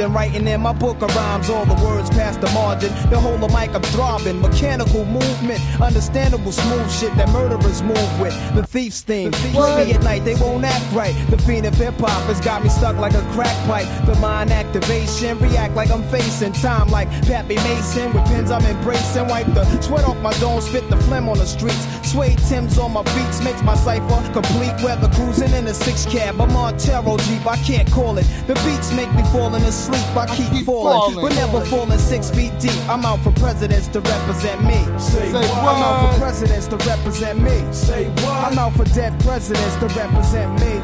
and writing in my book of rhymes. All the words past the margin. The whole of mic I'm throbbing. Mechanical movement, understandable smooth shit that murderers move with. The thief's theme. With me at night, they won't act right. The fiend of hip hop has got me stuck like a crack pipe. The mind activation, react like I'm facing time like Pappy Mason. With pins I'm embracing. Wipe the sweat off my dome, spit the phlegm on the streets. Suede Tim's on my beats makes my cipher complete. Weather cruising in a six cab. I'm on Taro Jeep, I can't call it. The beats make me falling asleep. I keep, falling, falling. but never falling six feet deep. I'm out for presidents to represent me. Say Say I'm out for presidents to represent me. Say what? I'm out for dead presidents to represent me.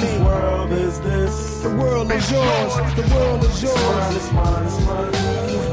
Me. world is this? The world is yours. The world is It's mine, yours. it's mine, it's mine.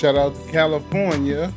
Shout out to California.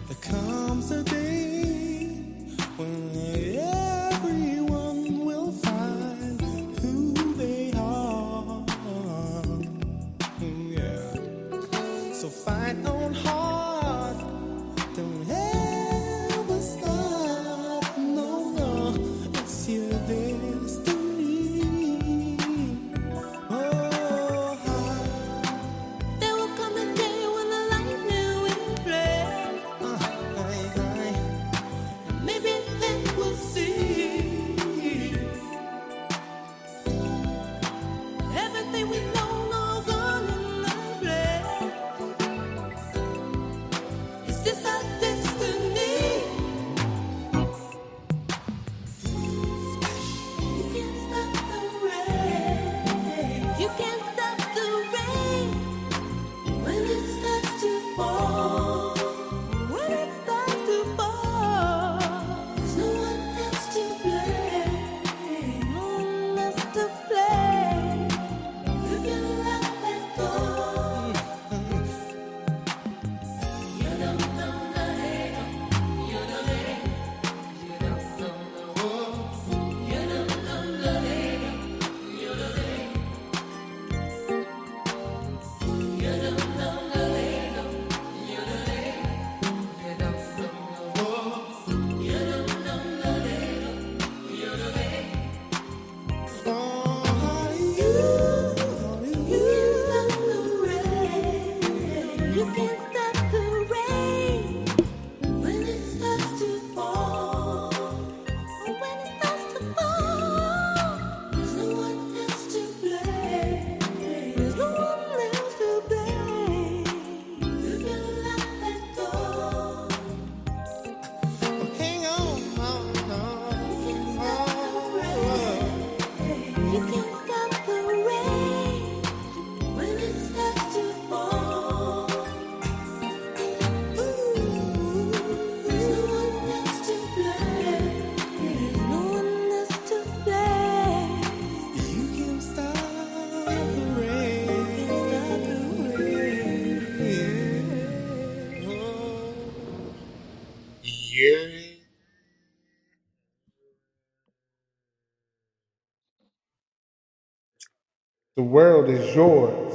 World is yours.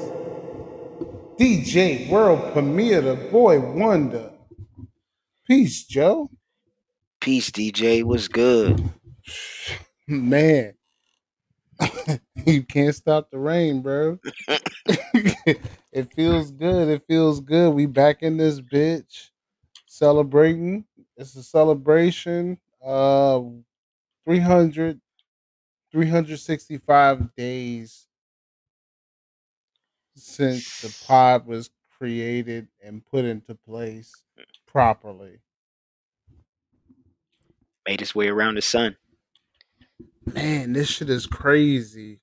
DJ World Premiere, the boy wonder. Peace, Joe. Peace, DJ. What's good? Man, you can't stop the reign, bro. it feels good. It feels good. We back in this bitch celebrating. It's a celebration. Uh 300 365 days since the pod was created and put into place properly. Made its way around the sun. Man, this shit is crazy.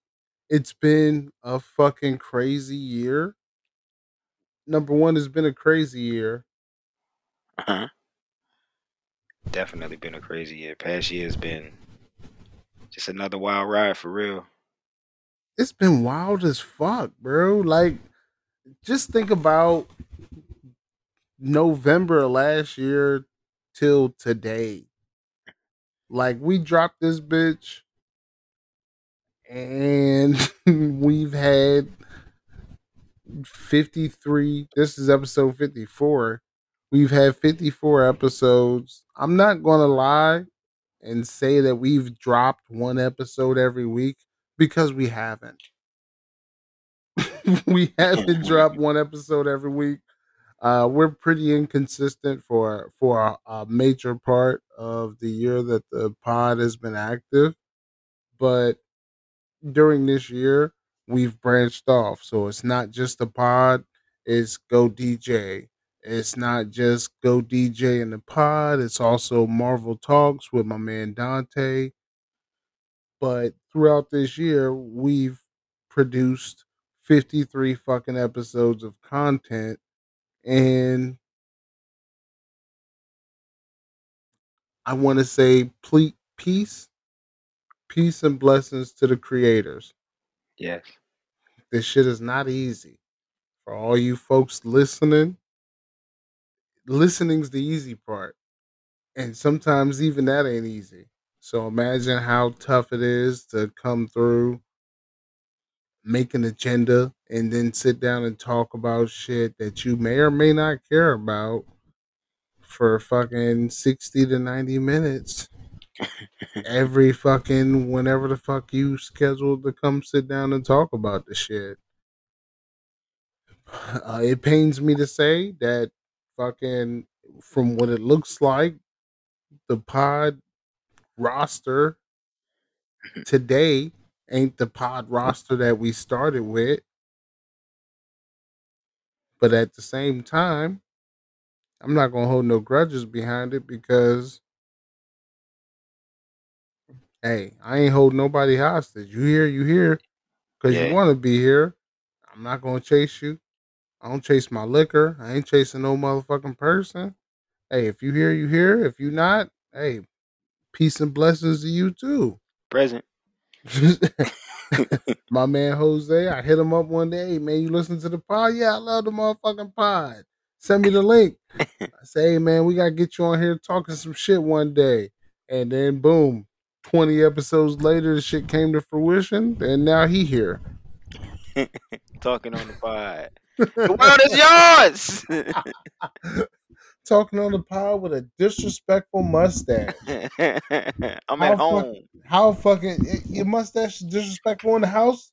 It's been a fucking crazy year. Number one, it's been a crazy year. Uh-huh. Definitely been a crazy year. Past year has been just another wild ride for real. It's been wild as fuck, bro. Like, just think about November last year till today. Like, we dropped this bitch and we've had 53 this is episode 54 we've had 54 episodes i'm not gonna lie and say that we've dropped one episode every week because we haven't. We haven't dropped one episode every week. Uh we're pretty inconsistent for for a, a major part of the year that the pod has been active but during this year we've branched off. So it's not just the pod it's go dj it's not just go dj in the pod it's also marvel talks with my man dante. But throughout this year we've produced 53 fucking episodes of content and i want to say ple- peace peace and blessings to the creators. Yes. this shit is not easy. For all you folks listening listening's the easy part and sometimes even that ain't easy so imagine how tough it is to come through make an agenda and then sit down and talk about shit that you may or may not care about for fucking 60 to 90 minutes. Every fucking whenever the fuck you scheduled to come sit down and talk about the shit. Uh, it pains me to say that fucking from what it looks like the pod roster today ain't the pod roster that we started with. But at the same time i'm not gonna hold no grudges behind it because hey i ain't hold nobody hostage. You here you here. Because Yeah. you want to be here. I'm not gonna chase you. I don't chase my liquor. I ain't chasing no motherfucking person. Hey if you here you here. If you not hey peace and blessings to you too Present. my man Jose, I hit him up one day. Hey, man, you listen to the pod? Yeah, I love the motherfucking pod. Send me the link. I say, hey, man, we gotta get you on here talking some shit one day. And then boom, 20 episodes later, the shit came to fruition, and now he here. Talking on the pod. the world is yours. Talking on the pod with a disrespectful mustache. I'm How at home. How fucking your mustache is disrespectful in the house?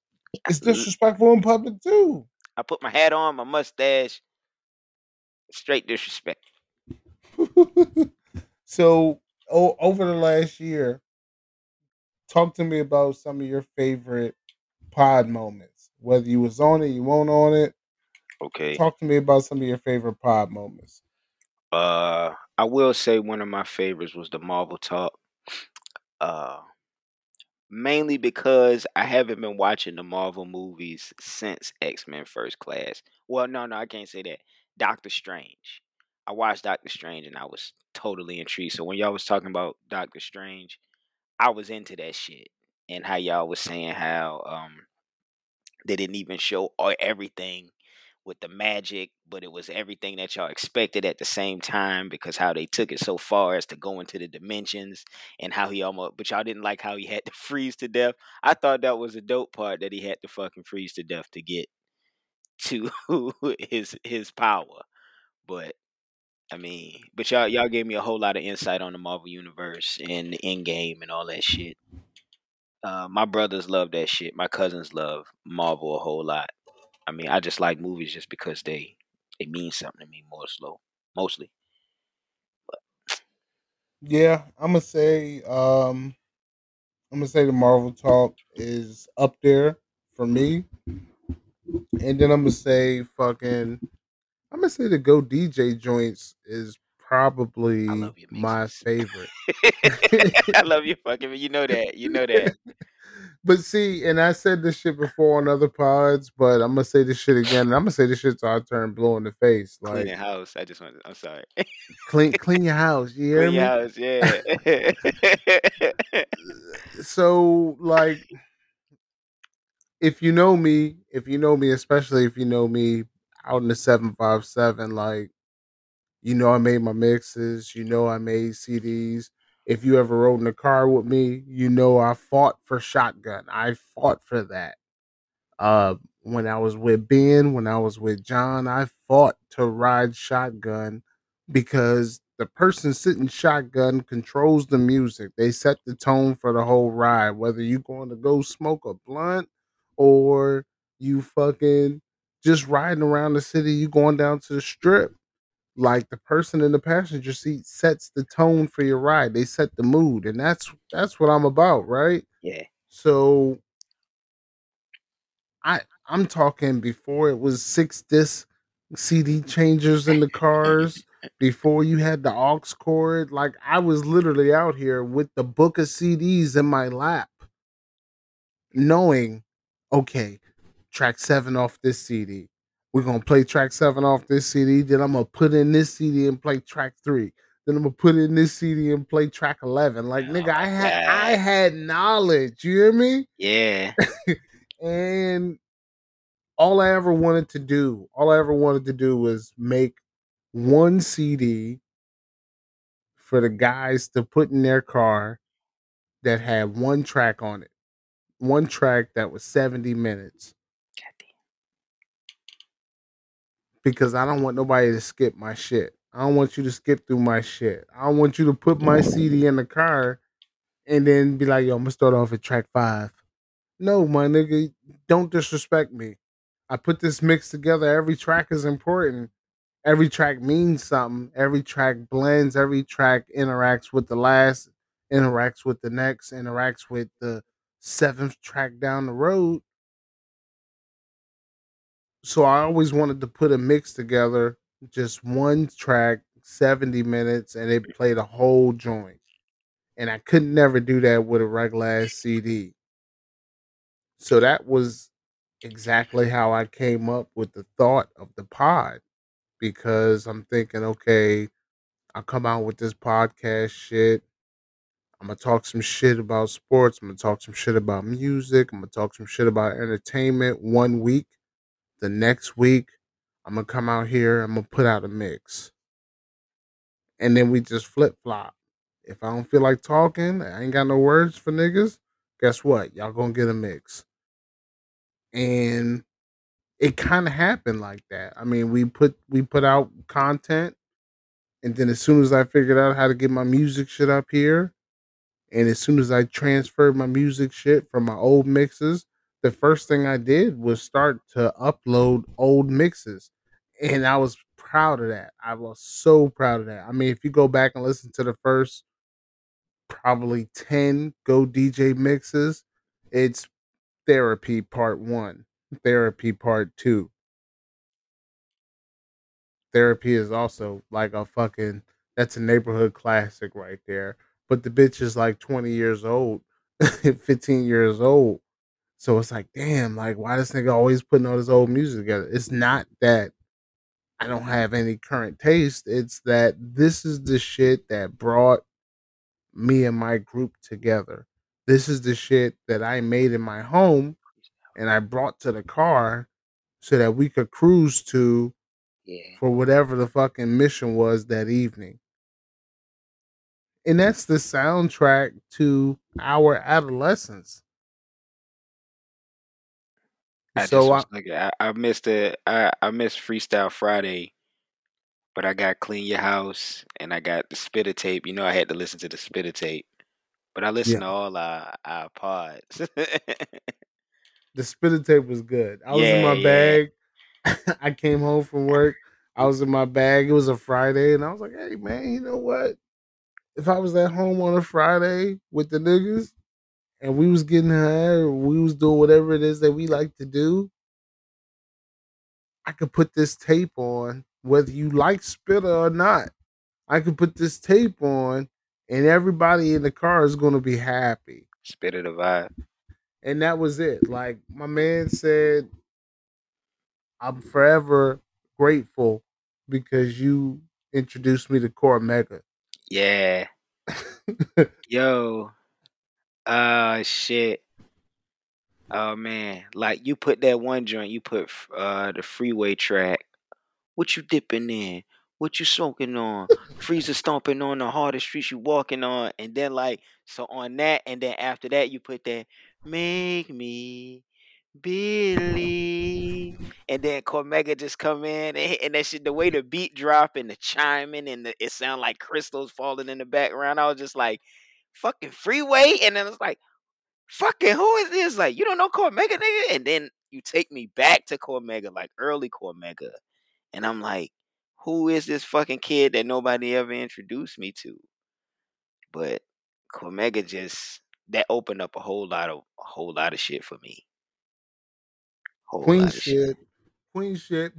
It's disrespectful in public too. I put my hat on, my mustache. Straight disrespect. so o- over the last year, talk to me about some of your favorite pod moments. Whether you was on it, you weren't on it. Okay. Talk to me about some of your favorite pod moments. Uh, I will say one of my favorites was the Marvel talk. Uh, mainly because I haven't been watching the Marvel movies since X Men First Class. Well, no, no, I can't say that. Doctor Strange. I watched Doctor Strange and I was totally intrigued. So when y'all was talking about Doctor Strange, I was into that shit and how y'all was saying how um they didn't even show or everything with the magic, but it was everything that y'all expected at the same time because how they took it so far as to go into the dimensions and how he almost but y'all didn't like how he had to freeze to death. I thought that was a dope part that he had to fucking freeze to death to get to his his power. But I mean, but y'all y'all gave me a whole lot of insight on the Marvel universe and the end game and all that shit. Uh, my brothers love that shit. My cousins love Marvel a whole lot. I mean, I just like movies just because they they mean something to me more slow, mostly. Yeah, I'm gonna say um I'm gonna say the Marvel talk is up there for me. And then I'm gonna say fucking I'm gonna say the Go DJ joints is probably your my favorite. I love you fucking. You know that. You know that. But see, and I said this shit before on other pods, but I'm gonna say this shit again, and I'm gonna say this shit till I turn blue in the face. Like Cleaning house. I just want. I'm sorry. clean clean your house, you hear Clean your house. Yeah. So like if you know me, if you know me, especially if you know me out in the seven five seven, like you know I made my mixes, you know I made CDs. If you ever rode in a car with me, you know I fought for shotgun. I fought for that. Uh when I was with Ben, when I was with John, I fought to ride shotgun because the person sitting shotgun controls the music. They set the tone for the whole ride, whether you going to go smoke a blunt or you fucking just riding around the city, you going down to the strip. Like the person in the passenger seat sets the tone for your ride. They set the mood, and that's that's what I'm about, right? yeah. So I I'm talking before it was six disc CD changers in the cars, before you had the aux cord. Like I was literally out here with the book of CDs in my lap, knowing, okay, track seven off this CD. We're gonna play track seven off this CD. Then I'm gonna put in this CD and play track three. Then I'm gonna put in this CD and play track eleven. Like Oh nigga, I had I had knowledge. You hear me? Yeah. and all I ever wanted to do, all I ever wanted to do was make one CD for the guys to put in their car that had one track on it. One track that was 70 minutes because I don't want nobody to skip my shit. I don't want you to skip through my shit. I don't want you to put my CD in the car and then be like, yo, I'm gonna start off at track five. No, my nigga, don't disrespect me. I put this mix together. Every track is important. Every track means something. Every track blends. Every track interacts with the last, interacts with the next, interacts with the seventh track down the road. So I always wanted to put a mix together, just one track, 70 minutes, and it played a whole joint. And I could never do that with a regular ass CD. So that was exactly how I came up with the thought of the pod because I'm thinking, okay, I'll come out with this podcast shit. I'm gonna talk some shit about sports. I'm gonna talk some shit about music. I'm gonna talk some shit about entertainment one week. The next week, I'm gonna come out here. I'm gonna put out a mix, and then we just flip flop. If I don't feel like talking, I ain't got no words for niggas. Guess what? Y'all gonna get a mix, and it kind of happened like that. I mean, we put we put out content, and then as soon as I figured out how to get my music shit up here, and as soon as I transferred my music shit from my old mixes, the first thing I did was start to upload old mixes. And I was proud of that. I was so proud of that. I mean, if you go back and listen to the first probably 10 Go DJ mixes, it's therapy part one, therapy part two. Therapy is also like a fucking that's a neighborhood classic right there. But the bitch is like 20 years old, 15 years old. So it's like, damn, like why this nigga always putting all this old music together? It's not that I don't have any current taste. It's that this is the shit that brought me and my group together. This is the shit that I made in my home and I brought to the car so that we could cruise to Yeah. for whatever the fucking mission was that evening. And that's the soundtrack to our adolescence. I so just I, looking. I, I missed it. I I missed Freestyle Friday, but I got Clean Your House and I got the Spitter tape. You know, I had to listen to the Spitter tape, but I listened Yeah. to all our our pods. the spitter tape was good. I was in my yeah. bag. I came home from work. I was in my bag. It was a Friday, and I was like, "Hey, man, you know what? If I was at home on a Friday with the niggas, and we was getting high, we was doing whatever it is that we like to do, I could put this tape on, whether you like spitter or not. I could put this tape on, and everybody in the car is going to be happy." Spitter the vibe. and that was it. Like my man said, I'm forever grateful because you introduced me to Cormega. Yeah. Yo. Uh shit. Oh man. Like you put that one joint, you put uh the freeway track. What you dipping in? What you smoking on? Freezer stomping on the hardest streets you walking on. And then like so on that, and then after that you put that make me believe. And then Cormega just come in and, and that shit the way the beat drop and the chiming and the, it sound like crystals falling in the background. I was just like, fucking freeway. And then it's like, fucking who is this? Like, you don't know Cormega, nigga? And then you take me back to Cormega, like early Cormega. And I'm like, who is this fucking kid that nobody ever introduced me to? But Cormega just that opened up a whole lot of a whole lot of shit for me. Whole Queen shit. shit. Queen shit.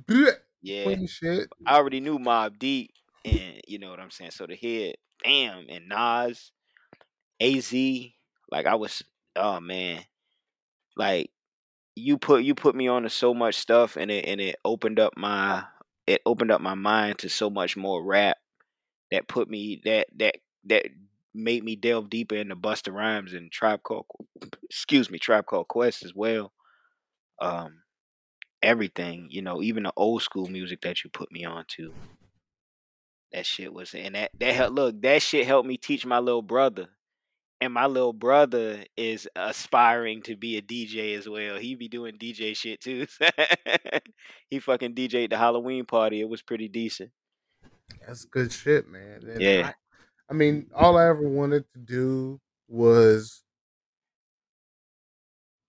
Yeah. Queen shit. I already knew Mobb Deep and you know what I'm saying. So to hear damn and Nas, AZ, like I was oh man. Like you put you put me on to so much stuff and it and it opened up my it opened up my mind to so much more rap that put me that that that made me delve deeper into Busta Rhymes and Tribe Called excuse me, Tribe Called Quest as well. Um everything, you know, even the old school music that you put me on to. That shit was and that that helped look, that shit helped me teach my little brother. And my little brother is aspiring to be a DJ as well. He be doing DJ shit too. he fucking DJ'd the Halloween party. It was pretty decent. That's good shit, man. And Yeah. I, I mean, all I ever wanted to do was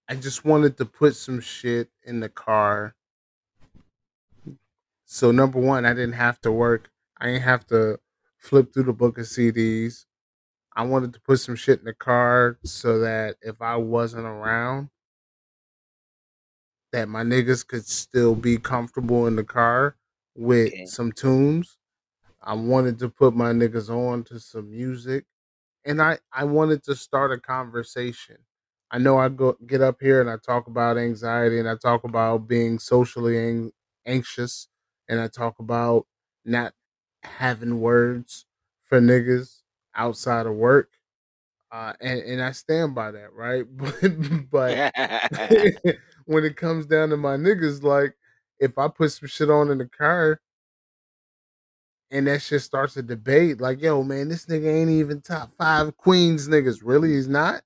I just wanted to put some shit in the car. So number one, I didn't have to work. I didn't have to flip through the book of CDs. I wanted to put some shit in the car so that if I wasn't around, that my niggas could still be comfortable in the car with Okay. some tunes. I wanted to put my niggas on to some music. And I, I wanted to start a conversation. I know I go get up here and I talk about anxiety and I talk about being socially ang- anxious and I talk about not having words for niggas outside of work. Uh, and, and I stand by that, right? But but when it comes down to my niggas, like if I put some shit on in the car and that shit starts a debate, like, yo, man, this nigga ain't even top five Queens niggas. Really? He's not?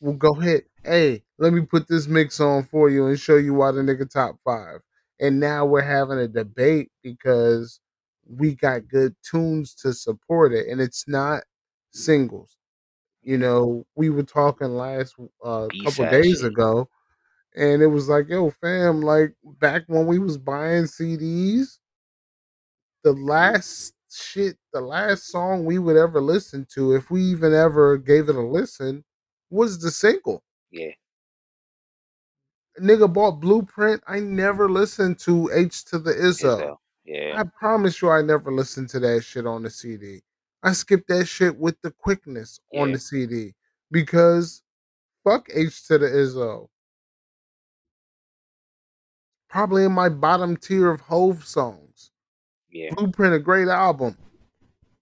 Well, go ahead. Hey, let me put this mix on for you and show you why the nigga top five. And now we're having a debate because we got good tunes to support it. And it's not singles. You know, we were talking last uh, couple days ago, and it was like, yo, fam, like back when we was buying CDs, the last shit, the last song we would ever listen to, if we even ever gave it a listen, was the single. Yeah. Nigga bought Blueprint. I never listened to H to the Izzo. Izzo. Yeah. I promise you, I never listened to that shit on the CD. I skipped that shit with the quickness on the CD because fuck H to the Izzo. Probably in my bottom tier of Hove songs. Yeah. Blueprint, a great album.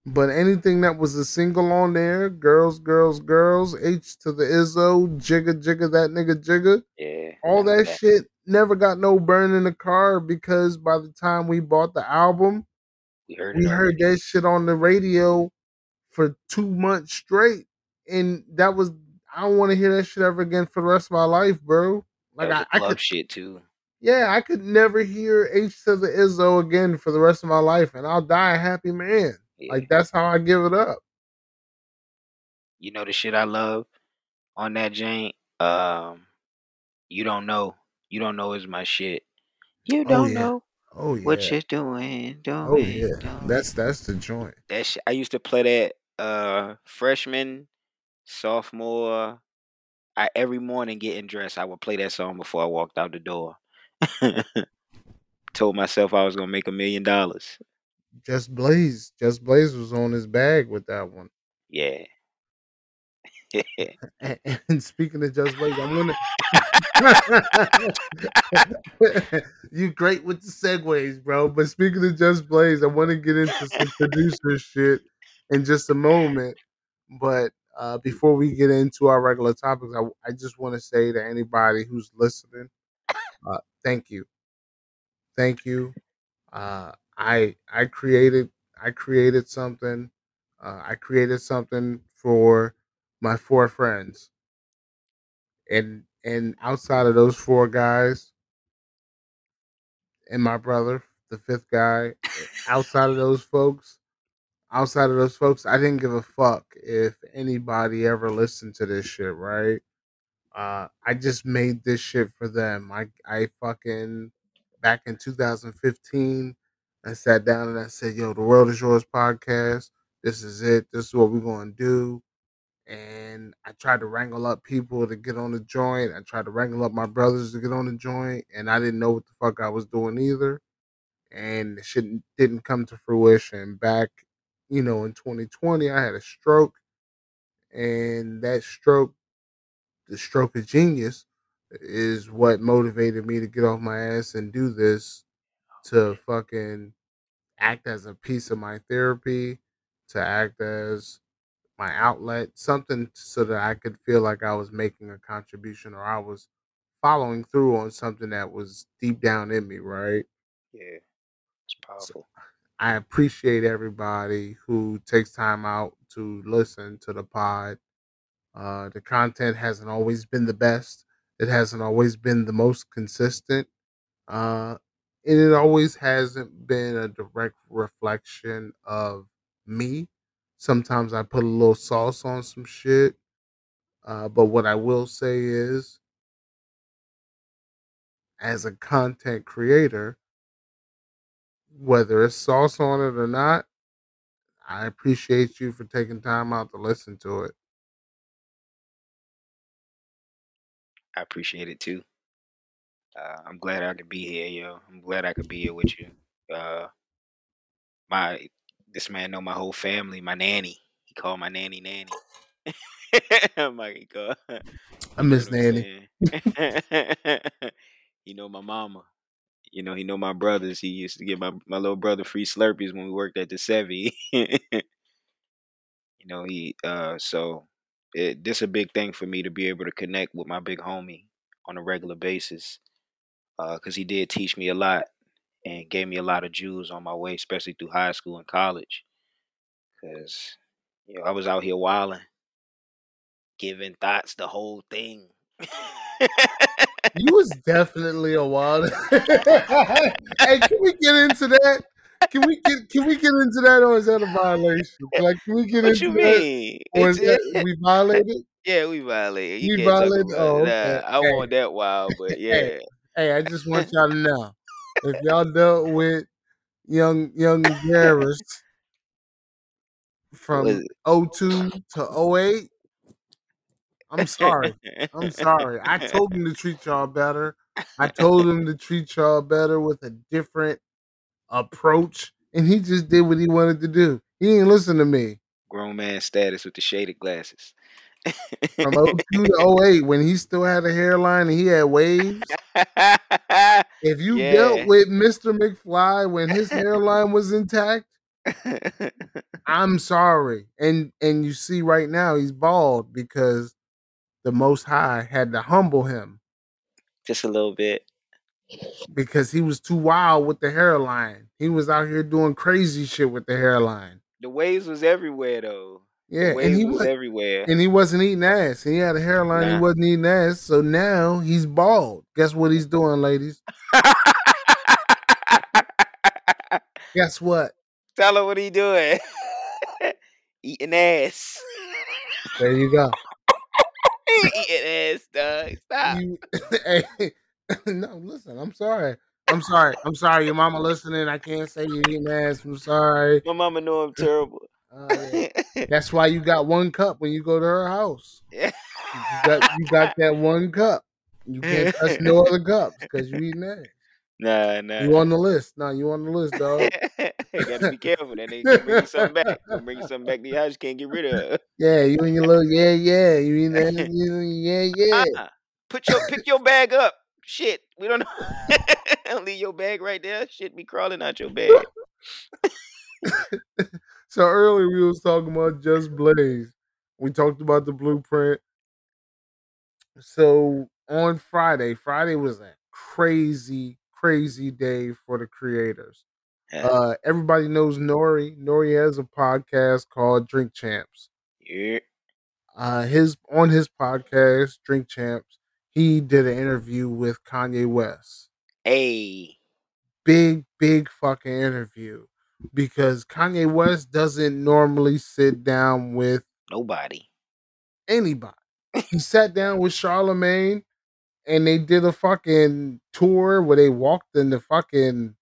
But anything that was a single on there, girls, girls, girls, H to the Izzo, Jigga, Jigga, that nigga, Jigga, Yeah. all remember that shit never got no burn in the car because by the time we bought the album, We heard we heard that shit on the radio for two months straight. And that was, I don't want to hear that shit ever again for the rest of my life, bro. Like, I, I could, shit too. yeah, I could never hear H to the Izzo again for the rest of my life, and I'll die a happy man. Yeah. Like, that's how I give it up. you know the shit I love on that Jane. Um, you don't know. You don't know is my shit. You Oh, don't yeah. know Oh, yeah. what you're doing. Doing. Oh, yeah. doing. That's, that's the joint. that shit. I used to play that uh freshman, sophomore. I every morning getting dressed, I would play that song before I walked out the door. Told myself I was gonna make a million dollars. Just Blaze. Just Blaze was on his bag with that one. Yeah. And, and speaking of Just Blaze, I'm gonna. you great with the segues, bro. But speaking of Just Blaze, I want to get into some producer shit in just a moment. But uh, before we get into our regular topics, I, I just want to say to anybody who's listening, uh, thank you, thank you. Uh, I I created I created something. Uh, I created something for my four friends, and and outside of those four guys, and my brother, the fifth guy, outside of those folks, outside of those folks, I didn't give a fuck if anybody ever listened to this shit, right? Uh, I just made this shit for them. I I fucking back in 2015, I sat down and I said, "Yo, the world is yours podcast. This is it. This is what we're gonna do." And I tried to wrangle up people to get on the joint. I tried to wrangle up my brothers to get on the joint, and I didn't know what the fuck I was doing either. And the shit didn't come to fruition. Back, you know, in 2020, I had a stroke, and that stroke the stroke of genius is what motivated me to get off my ass and do this to fucking act as a piece of my therapy, to act as my outlet, something so that I could feel like I was making a contribution or I was following through on something that was deep down in me, right? Yeah. It's powerful. I appreciate everybody who takes time out to listen to the pod. Uh, the content hasn't always been the best. It hasn't always been the most consistent. Uh, and it always hasn't been a direct reflection of me. Sometimes I put a little sauce on some shit. Uh, but what I will say is, as a content creator, whether it's sauce on it or not, I appreciate you for taking time out to listen to it. I appreciate it too. Uh, I'm glad I could be here, yo. I'm glad I could be here with you. Uh, my this man know my whole family. My nanny, he called my nanny nanny. I'm like, God. I miss Nanny. Nanny. he know my mama. You know, he know my brothers. He used to give my, my little brother free Slurpees when we worked at the Sevi. you know, he uh so it, this a big thing for me to be able to connect with my big homie on a regular basis. Uh, cause he did teach me a lot and gave me a lot of jewels on my way, especially through high school and college. Cause you know, I was out here wilding, giving thoughts the whole thing. You was definitely a wild. hey, can we get into that? Can we get can we get into that or is that a violation? Like, can we get what into you that mean? or is that we violated? yeah, we violated. You We can't talk violated? about Oh, okay. Nah, I want that wild, but yeah. Hey. Hey, I just want y'all to know if y'all dealt with young young Garris from is 02 to 08, I'm sorry. I'm sorry. I told him to treat y'all better. I told him to treat y'all better with a different approach, and he just did what he wanted to do. He didn't listen to me Grown man status with the shaded glasses. From 02 to 08 when he still had a hairline and he had waves. If you Yeah. dealt with Mr. McFly when his hairline was intact, I'm sorry. And and you see right now he's bald because the most high had to humble him Just a little bit. because he was too wild with the hairline. He was out here doing crazy shit with the hairline. The waves was everywhere though. Yeah, and he was was everywhere. and he wasn't eating ass. He had a hairline. He wasn't eating ass. So now he's bald. Guess what he's doing, ladies? Guess what? Tell her what he doing. Eating ass. There you go. Eating ass, dog. Stop. You, hey, no, listen. I'm sorry. I'm sorry. I'm sorry. Your mama listening. I can't say you eating ass. I'm sorry. My mama know I'm terrible. Uh, yeah. That's why you got one cup when you go to her house. You got you got that one cup. You can't touch no other cups because you eating ass. Nah, nah. You on the list? Nah, you on the list, dog. you gotta be careful. That nigga bring you something back. Bring you something back to your house you can't get rid of. Yeah, you and your little yeah, yeah. You ass? You, yeah, yeah. Uh-uh. Put your pick your bag up. Shit. We don't know. don't leave your bag right there. Shit be crawling out your bag. So earlier we was talking about Just Blaze. We talked about the blueprint. So on Friday, Friday was a crazy, crazy day for the creators. Yeah. Uh, everybody knows Nori. Nori has a podcast called Drink Champs. yeah. Uh, his on his podcast, Drink Champs, he did an interview with Kanye West. Hey. Big, big fucking interview because Kanye West doesn't normally sit down with Nobody. anybody. he sat down with Charlemagne and they did a fucking tour where they walked in the fucking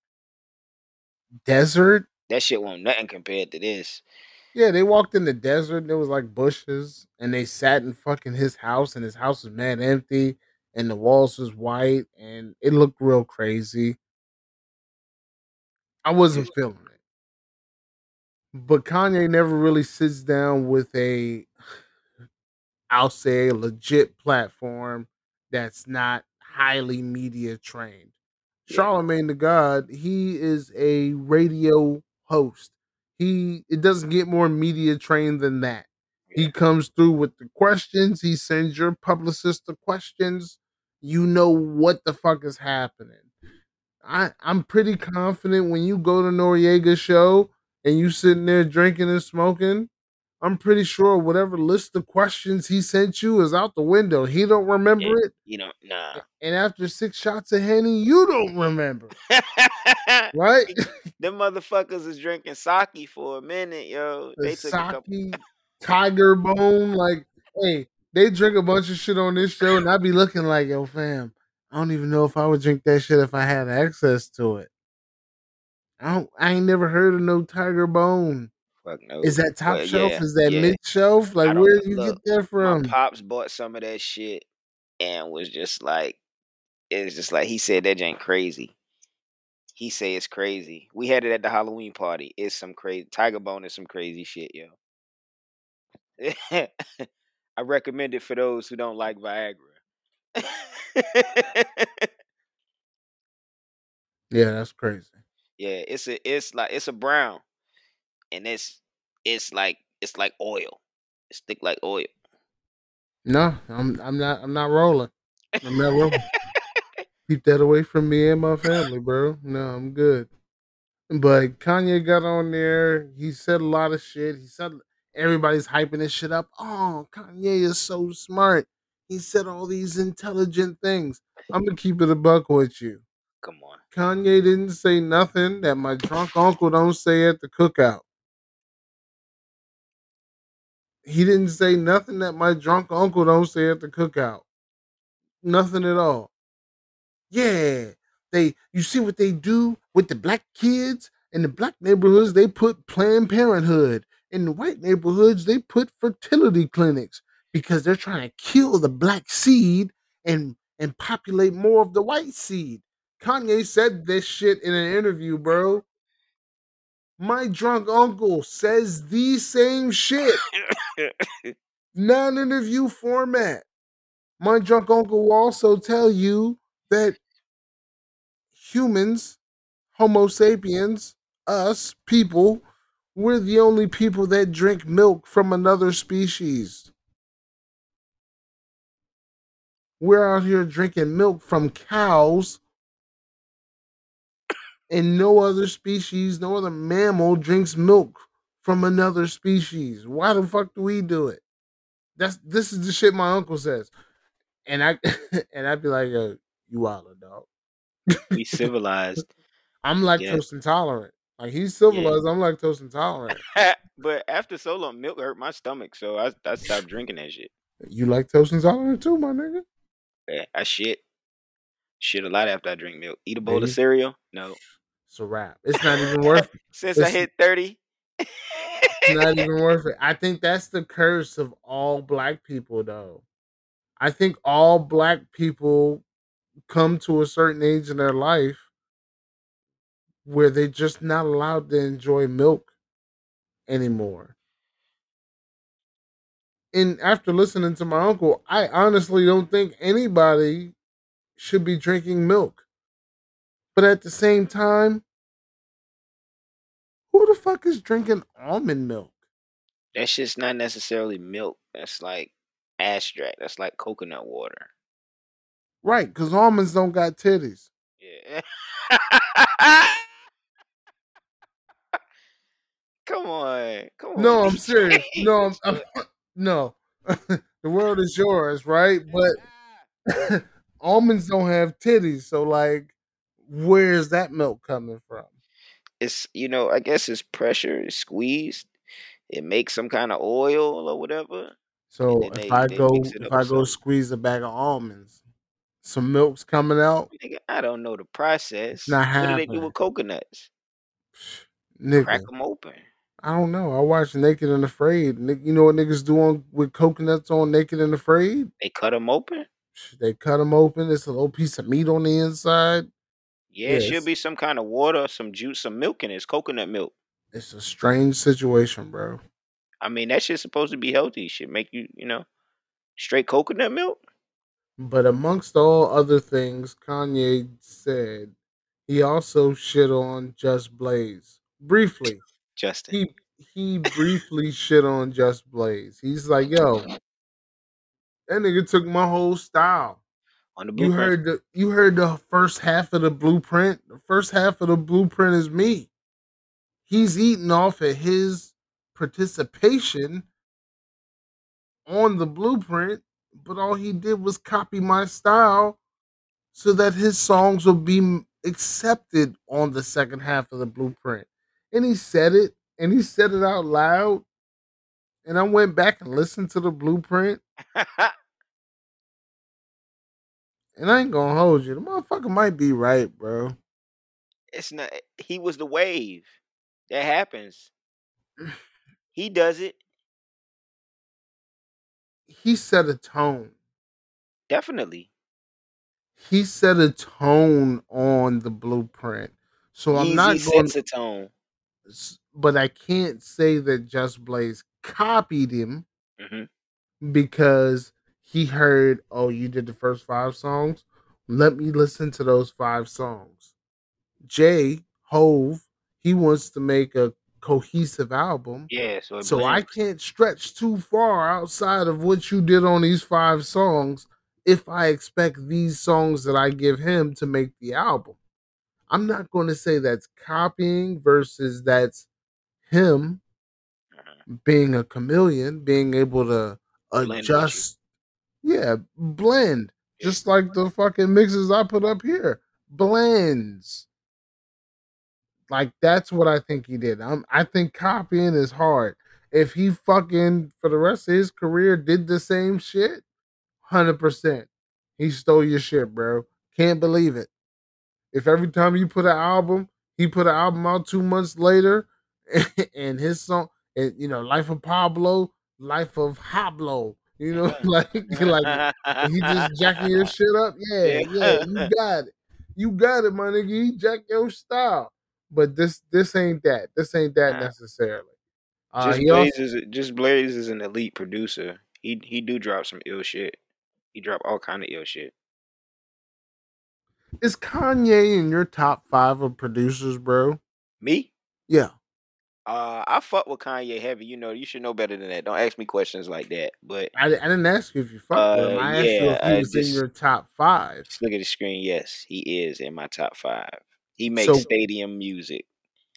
desert. That shit won't nothing compared to this. Yeah, they walked in the desert. and it was like bushes, and they sat in fucking his house, and his house was mad empty, and the walls was white, and it looked real crazy. I wasn't feeling but Kanye never really sits down with a, I'll say, a legit platform that's not highly media trained. Yeah. Charlemagne the God, he is a radio host. He it doesn't get more media trained than that. He comes through with the questions. He sends your publicist the questions. You know what the fuck is happening. I I'm pretty confident when you go to Noriega's show and you sitting there drinking and smoking. I'm pretty sure whatever list of questions he sent you is out the window. He don't remember Yeah. it, You know, nah. and after six shots of henny, you don't remember, right? Them motherfuckers is drinking sake for a minute, yo. the They took a couple. sake, tiger bone. Like, hey, they drink a bunch of shit on this show, and I'd be looking like, yo, fam, I don't even know if I would drink that shit if I had access to it. I don't. I ain't never heard of no tiger bone. Fuck no. Is that top Well, shelf? yeah, Is that yeah. mid shelf? Like, where know. you Look, get that from? My pops bought some of that shit and was just like, it's just like he said that ain't crazy. He say it's crazy. We had it at the Halloween party. It's some crazy Tiger Bone is some crazy shit, yo. I recommend it for those who don't like Viagra. Yeah, that's crazy. Yeah, it's a it's like it's a brown, and it's it's like it's like oil. It's thick like oil. No, I'm. I'm not. I'm not rolling. I'm not rolling. Keep that away from me and my family, bro. No, I'm good. But Kanye got on there. He said a lot of shit. He said everybody's hyping this shit up. Oh, Kanye is so smart. He said all these intelligent things. I'm gonna keep it a buck with you. Come on. Kanye didn't say nothing that my drunk uncle don't say at the cookout. He didn't say nothing that my drunk uncle don't say at the cookout. Nothing at all. Yeah, they. You see what they do with the black kids in the black neighborhoods? They put Planned Parenthood. In the white neighborhoods, they put fertility clinics because they're trying to kill the black seed and and populate more of the white seed. Kanye said this shit in an interview, bro. My drunk uncle says the same shit, non interview format. My drunk uncle will also tell you that humans, Homo sapiens, us people, We're the only people that drink milk from another species. We're out here drinking milk from cows, and no other species, no other mammal drinks milk from another species. Why the fuck do we do it? That's this is the shit my uncle says, and I and I'd be like, Yo, "You wilder dog." We civilized. I'm lactose intolerant. Like he's civilized. I'm lactose intolerant. but after so long, milk hurt my stomach, so I I stopped drinking that shit. You lactose intolerant too, my nigga? Yeah, I shit. Shit a lot after I drink milk. Eat a bowl Yeah. of cereal? No. It's a wrap. It's not even worth it. Since I hit 30. It's not even worth it. I think that's the curse of all black people, though. I think all black people come to a certain age in their life where they're just not allowed to enjoy milk anymore. And after listening to my uncle, I honestly don't think anybody should be drinking milk. But at the same time, who the fuck is drinking almond milk? That shit's not necessarily milk. That's like abstract. That's like coconut water. Right, because almonds don't got titties. Yeah. come on. Come on. No, I'm serious. No, I'm, I'm- no. the world is yours, right? But almonds don't have titties, so like, where's that milk coming from? it's you know, I guess it's pressure, it's squeezed. It makes some kind of oil or whatever. So if they- I they go, if I go squeeze a bag of almonds, some milk's coming out, I don't know the process. not what do they do with coconuts? nigga. Crack them open. I don't know. I watch Naked and Afraid. You know what niggas do on with coconuts on Naked and Afraid? They cut them open. They cut them open. It's a little piece of meat on the inside. Yeah, it should be some kind of water, some juice, some milk in it. It's coconut milk. It's a strange situation, bro. I mean, that shit's supposed to be healthy. Should make you, you know, straight coconut milk. But amongst all other things, Kanye said he also shit on Just Blaze briefly. Justin. He he briefly shit on Just Blaze. He's like, "Yo, that nigga took my whole style." on the You blueprint. heard the you heard the first half of the blueprint. The first half of the blueprint is me. He's eating off of his participation on the blueprint, but all he did was copy my style so that his songs would be accepted on the second half of the blueprint. And he said it, and he said it out loud. And I went back and listened to the blueprint, and I ain't gonna hold you. The motherfucker might be right, bro. it's not. He was the wave. That happens. He does it He set a tone. definitely. He set a tone on the blueprint. So I'm not going sets a tone. but I can't say that Just Blaze copied him hmm because he heard, oh, you did the first five songs. Let me listen to those five songs. Jay Hove, he wants to make a cohesive album. Yeah, so So I can't stretch too far outside of what you did on these five songs if I expect these songs that I give him to make the album. I'm not going to say that's copying versus that's him Uh-huh. being a chameleon, being able to Blend with you. Adjust. Yeah, blend. Yeah. Just like the fucking mixes I put up here. Blends. Like that's what I think he did. I'm, I think copying is hard. If he fucking for the rest of his career did the same shit, hundred percent, he stole your shit, bro. Can't believe it. If every time you put an album, he put an album out two months later, and his song, and you know, Life of Pablo, Life of Hablo, you know, like like he just jacking your shit up. Yeah, Yeah. yeah, you got it. You got it, my nigga. He jack your style. But this this ain't that. This ain't that Nah. necessarily. Uh, just he also, Blaze is just Blaze is an elite producer. He he do drop some ill shit. He drop all kind of ill shit. is Kanye in your top five of producers, bro? Me? Yeah. Uh, I fuck with Kanye heavy. You know, you should know better than that. Don't ask me questions like that. But I, I didn't ask you if you fucked with him. Uh, I asked you if he I was in your top five. just look at the screen. Yes, he is in my top five. He makes So- stadium music.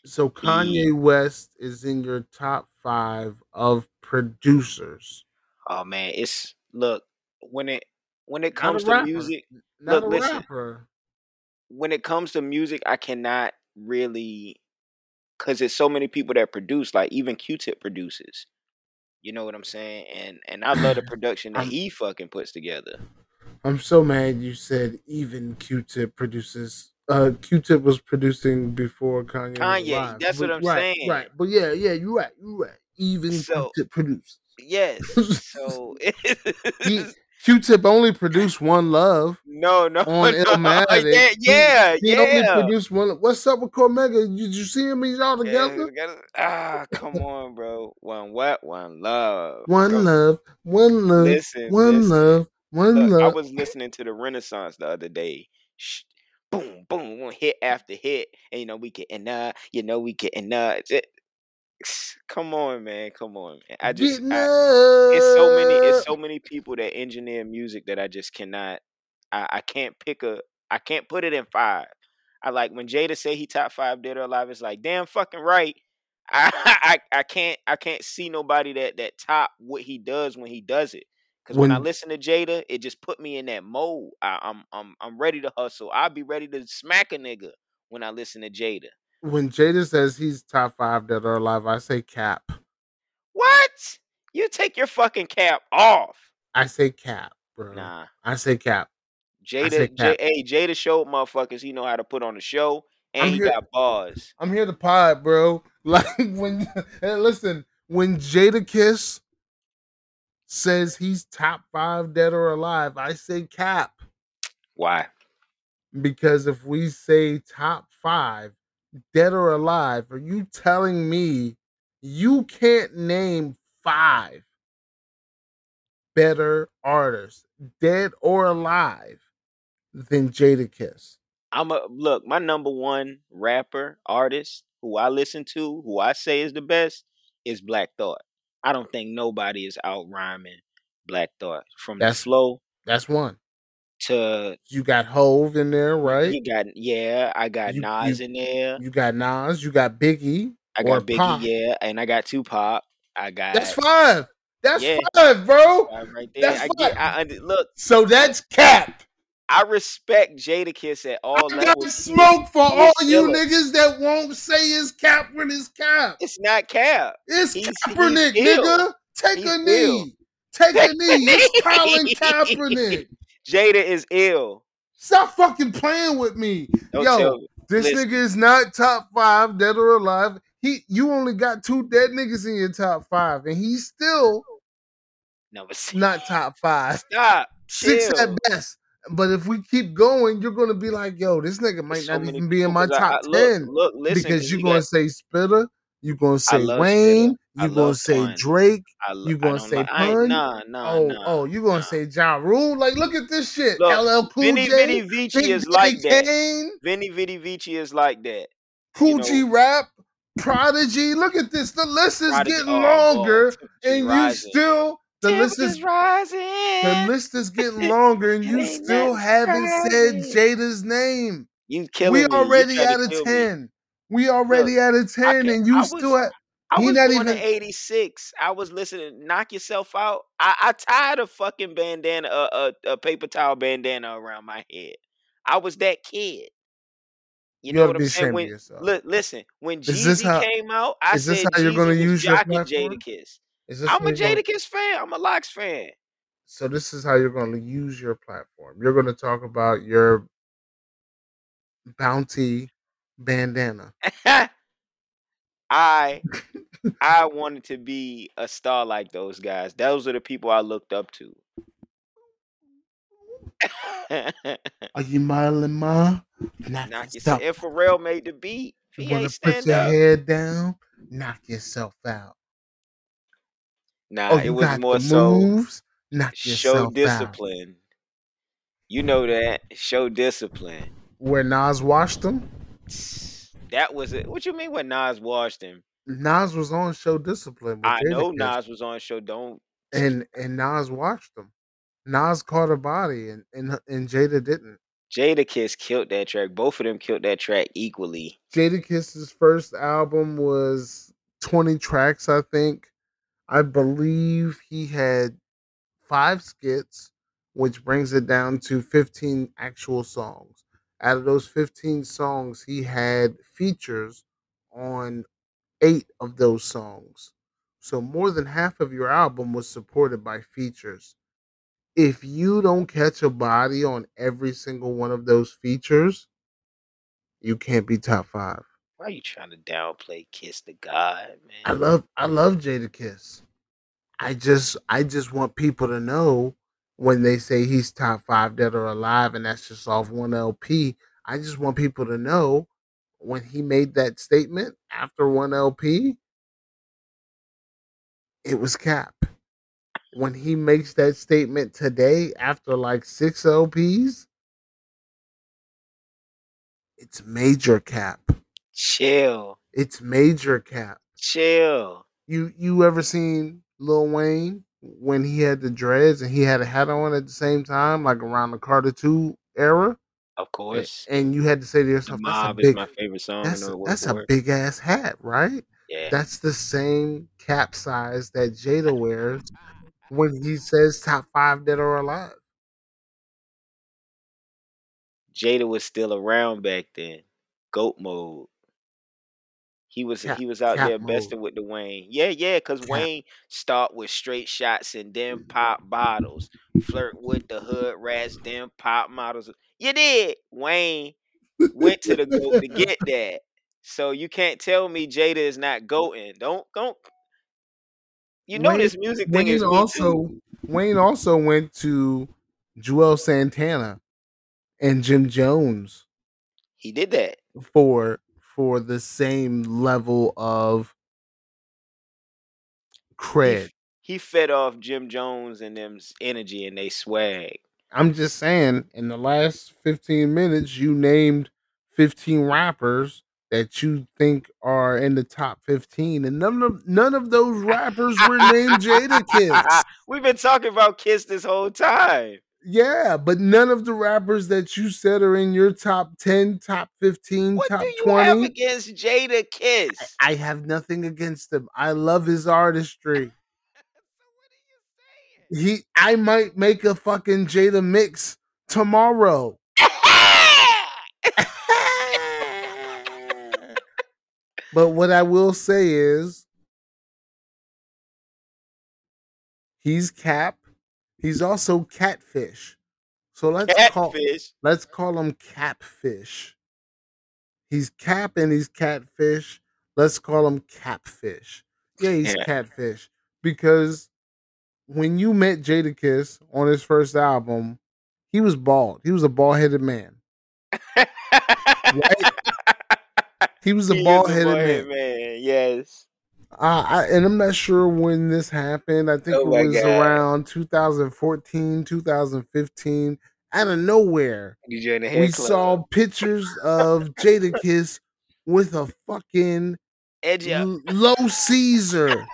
So Kanye West is in your top five of producers. Oh man, it's look when it when it comes to music. Not Look, listen. rapper. when it comes to music, I cannot really because there's so many people that produce. Like even Q-Tip produces. You know what I'm saying? And and I love the production that he fucking puts together. I'm so mad you said even Q-Tip produces. Uh, Q-Tip was producing before Kanye. Kanye, that's what I'm right, saying. Right, but yeah, yeah, you're right. You're right. Even So- Q-Tip produced. Yes. So He, Q-Tip only produced one love no, no, on no. Illmatic. Yeah, yeah, he, he only produced one. What's up with Cormega? Did you see him? He's all together. gotta- ah, come on, bro. One what? One love. One bro. love, one love, Listen, one listen. love, one Look, I was listening to the Renaissance the other day. Sh- boom, boom, one hit after hit, and you know we getting uh, you know we getting uh. Come on, man, come on, man. I just I, it's so many, it's so many people that engineer music that I just cannot. I, I can't pick a. I can't put it in five. I like when Jada say he top five dead or alive. It's like damn fucking right. I, I I can't I can't see nobody that that top what he does when he does it. Because when, I listen to Jada, it just put me in that mode. I, I'm I'm I'm ready to hustle. I'll be ready to smack a nigga when I listen to Jada. When Jada says he's top five dead or alive, I say cap. What? You take your fucking cap off. I say cap, bro. Nah. I say cap. Jada, say J, cap. hey, Jada showed motherfuckers he know how to put on a show, and I'm he here- got bars. I'm here to pod, bro. Like when hey, listen, when Jada Kiss says he's top five dead or alive, I say cap. Why? Because if we say top five, dead or alive, are you telling me you can't name five better artists, dead or alive, than Jada Kiss? I'm a look. My number one rapper artist who I listen to, who I say is the best, is Black Thought. I don't think nobody is out rhyming Black Thought from That's- the flow That's one. To You got Hove in there, right? you got yeah. I got You- Nas you- in there. You got Nas, you got Biggie. I got Biggie, Pac. yeah, and I got Tupac. I got That's five. That's Yeah. five, bro. five right there. That's I get. five. I under, look. So that's cap. I respect Jada Kiss at all I levels. Is- smoke for he all you niggas that won't say it's cap when it's cap. It's not cap. It's He's- Kaepernick, he's nigga. Take He's a knee. ill. Take a knee. It's Colin Kaepernick. Jada is ill. Stop fucking playing with me. Don't Yo. This Listen. nigga is not top five, dead or alive. He, you only got two dead niggas in your top five, and he's still not top five. Stop. Six Chill. at best. But if we keep going, you're gonna be like, yo, this nigga might So not even be in my 'cause I- top I- look, ten Look, listen, because 'cause you're gonna got- say Spitter, you're gonna say Wayne, you're gonna say. Drake, lo- you gonna say li- I Pun? Nah, nah, oh, nah. oh, you gonna nah. say Ja Rule? Like, look at this shit. Look, LL Cool Vinny J, Vinny Vici Big is like that. Kane, Vinny Vinny Vici is like that. You know- Rap, Prodigy. Look at this. The list is Prodigy- getting oh, oh longer, boy, and you rising. still the list is rising. the list is getting longer, and you still haven't said. Jada's name. You killing we me. You already out of ten. me. We already at a ten, can't- and you was- still at. I was not even- '86. I was listening. Knock yourself out. I, I tied a fucking bandana, a, a, a paper towel bandana around my head. I was that kid. You You know what I'm be saying? When, yourself. look, listen. When Jeezy how- came out, I is this said how you're gonna Jeezy was use your? Jadakiss. Is this I'm a gonna- Jadakiss fan. I'm a LOX fan. So this is how you're going to use your platform. You're going to talk about your bounty bandana. I I wanted to be a star like those guys. Those are the people I looked up to. Are you smiling, ma? Knock, Knock yourself. And Pharrell made the beat. You He want ain't to put your up. head down? Knock yourself out. Oh, nah, oh, it was more so moves? Knock show yourself out. discipline. You know that. Show discipline. Where Nas washed them? That was it. What you mean when Nas washed him? Nas was on show discipline. I know Nas was on show. Don't and and Nas watched them. Nas caught a body, and and and Jada didn't. Jada Kiss killed that track. Both of them killed that track equally. Jada Kiss's first album was twenty tracks, I think. I believe he had five skits, which brings it down to fifteen actual songs. Out of those fifteen songs, he had features on eight of those songs. So more than half of your album was supported by features. If you don't catch a body on every single one of those features, you can't be top five. Why are you trying to downplay Kiss the God, man? I love I love Jada Kiss. I just I just want people to know when they say he's top five dead or alive and that's just off one LP. I just want people to know when he made that statement after one LP, it was cap. When he makes that statement today after like six LPs, it's major cap. Chill, It's major cap. chill. You you ever seen Lil Wayne when he had the dreads and he had a hat on at the same time, like around the Carter Two era? Of course, And you had to say to the yourself, "That's a Mob is big, my favorite song. that's a, that's a big ass hat, right?" Yeah, That's the same cap size that Jada wears when he says top five dead or alive. Jada was still around back then. Goat mode. He was he was out there besting with the Wayne. Yeah, yeah, cause Cap. Wayne start with straight shots and then mm-hmm. pop bottles. Flirt with the hood rats, then pop models. You did. Wayne went to the goat to get that. So you can't tell me Jada is not goating. Don't don't you know Wayne this music thing Wayne is also too. Wayne also went to Juelz Santana and Jim Jones He did that. for for the same level of cred. f- he fed off Jim Jones and them's energy and they swag. I'm just saying, in the last 15 minutes, you named 15 rappers that you think are in the top 15, and none of none of those rappers were named Jada Kiss. We've been talking about Kiss this whole time. Yeah, but none of the rappers that you said are in your top 10, top 15, What top do you have 20. against Jada Kiss? I have nothing against him. I love his artistry. He I might make a fucking Jada mix tomorrow. But what I will say is he's cap. He's also catfish. So let's call let's call him catfish. He's cap and he's catfish. Let's call him catfish. Yeah, he's Yeah. catfish. Because when you met Jadakiss on his first album, he was bald. He was a bald headed man. Right? He was a bald headed man. bald-headed man. Yes. Uh, I, and I'm not sure when this happened. I think Oh it was God. around 2014, 2015. Out of nowhere, You join the hair we club. saw pictures of Jadakiss with a fucking Edge up. L- low Caesar.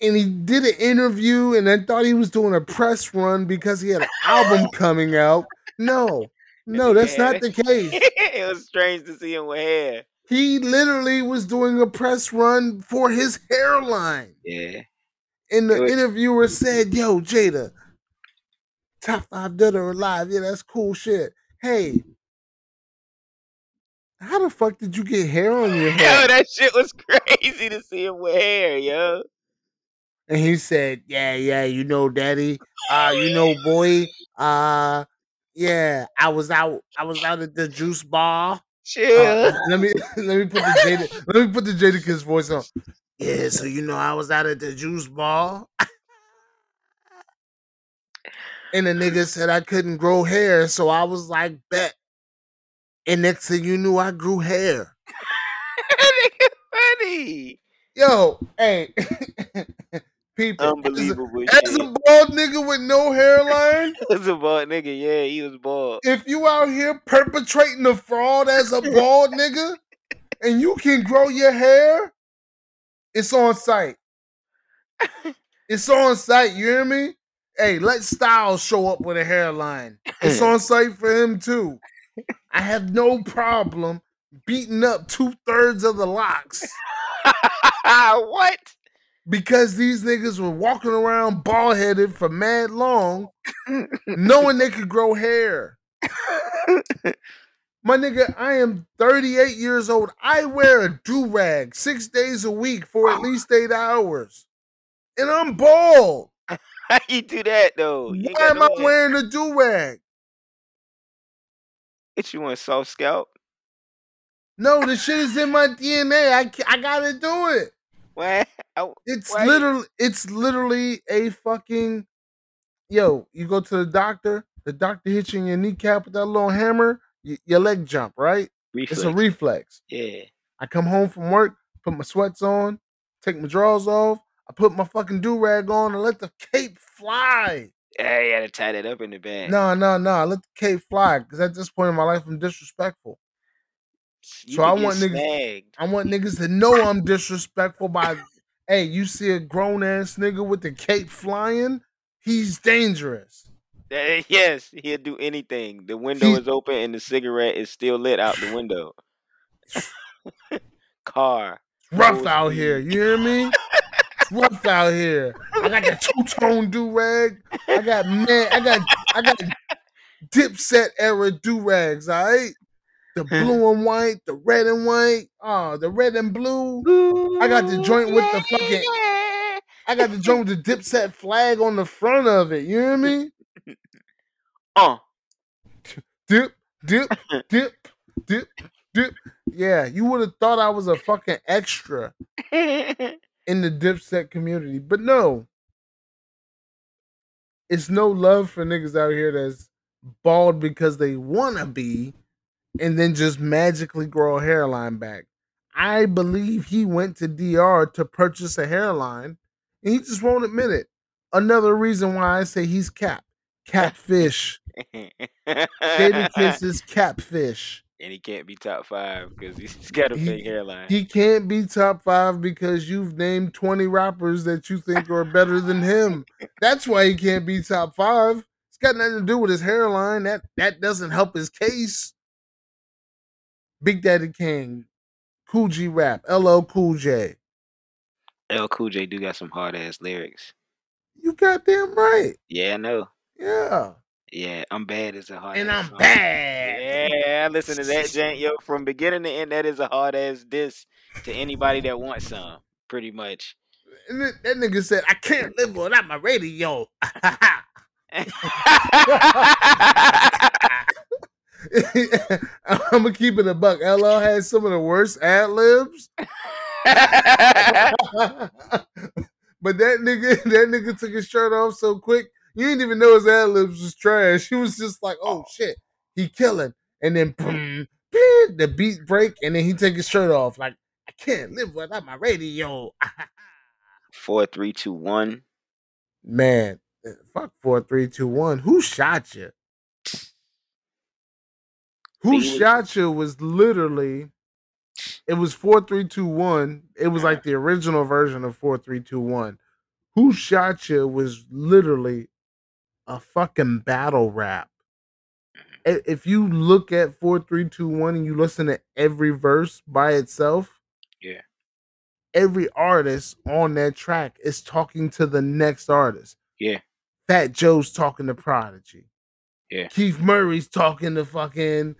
And he did an interview, and I thought he was doing a press run because he had an album coming out. No, no, that's not the case. it was strange to see him with hair. He literally was doing a press run for his hairline. Yeah. And the was- interviewer said, Yo, Jada, top five dead or alive. Yeah, that's cool shit. Hey, how the fuck did you get hair on your Yo, head? that shit was crazy to see him with hair, yo. And he said, Yeah, yeah, you know, daddy. Uh, you know, boy, uh, yeah, I was out, I was out at the juice bar. Chill. Uh, let me let me put the Jada let me put the Jada Kiss voice on. Yeah, so you know I was out at the juice bar. and the nigga said I couldn't grow hair, so I was like, bet. And next thing you knew, I grew hair. that nigga funny. Yo, hey, people, as a, Unbelievable as a bald nigga with no hairline, was a bald nigga. Yeah, he was bald. if you out here perpetrating a fraud as a bald nigga, and you can grow your hair, it's on site. It's on site. You hear me? Hey, let Styles show up with a hairline. It's on site for him too. I have no problem beating up two thirds of the LOX what? Because these niggas were walking around bald headed for mad long, knowing they could grow hair. My nigga, I am 38 years old. I wear a do rag six days a week for at least eight hours. And I'm bald. How you do that though? You Why am I wearing a do rag? It's you want soft scalp? No, the shit is in my DNA. I, I gotta do it. What? I- oh, It's literally it's literally a fucking yo. You go to the doctor, the doctor hits you in your kneecap with that little hammer, y- your leg jump, right? It's a reflex. reflex. yeah. I come home from work, put my sweats on, take my drawers off, I put my fucking do rag on, and let the cape fly. Yeah, you gotta tie that up in the bag. No, no, no. I let the cape fly because at this point in my life, I'm disrespectful. You so I want niggas- snagged. I want niggas to know I'm disrespectful by, hey, you see a grown ass nigga with the cape flying, he's dangerous. Eh, Yes, he'll do anything. The window He- is open and the cigarette is still lit out the window. Car. Rough out here, you hear me? It's rough out here. I got the two tone do rag. I got man, I got I got dipset era do rags, all right? The blue and white, the red and white, oh, the red and blue. I got the joint with the fucking I got the joint with the dipset flag on the front of it. You know what hear me? Uh. Dip, dip, dip, dip, dip. Yeah, you would have thought I was a fucking extra in the dipset community, but no. It's no love for niggas out here that's bald because they wanna be and then just magically grow a hairline back. I believe he went to DR to purchase a hairline and he just won't admit it. Another reason why I say he's cap. Catfish. Jada Kiss is catfish. and he can't be top five because he's got a He- big hairline. He can't be top five because you've named 20 rappers that you think are better than him. That's why he can't be top five. It's got nothing to do with his hairline. That that doesn't help his case. Big Daddy Kane, Kool G Rap, LL Cool J. L Cool J do got some hard ass lyrics. You goddamn right. Yeah, I know. Yeah. Yeah, I'm bad as a hard And I'm song. bad. Yeah, listen to that jank, yo, from beginning to end. That is a hard ass diss to anybody that wants some, pretty much. That, that nigga said, I can't live without my radio. I'm gonna keep it a buck. LL has some of the worst ad libs. but that nigga, that nigga took his shirt off so quick, you didn't even know his ad libs was trash. He was just like, "Oh, oh. shit, he killing," and then boom, beep, the beat break, and then he take his shirt off. Like, I can't live without my radio. Four, three, two, one. Man, fuck four, three, two, one. Who shot you? Who shot you was literally. It was four, three, two, one. It was like the original version of four, three, two, one. Who shot you was literally a fucking battle rap. If you look at four, three, two, one, and you listen to every verse by itself, Yeah. every artist on that track is talking to the next artist. Yeah. Fat Joe's talking to Prodigy. Yeah. Keith Murray's talking to fucking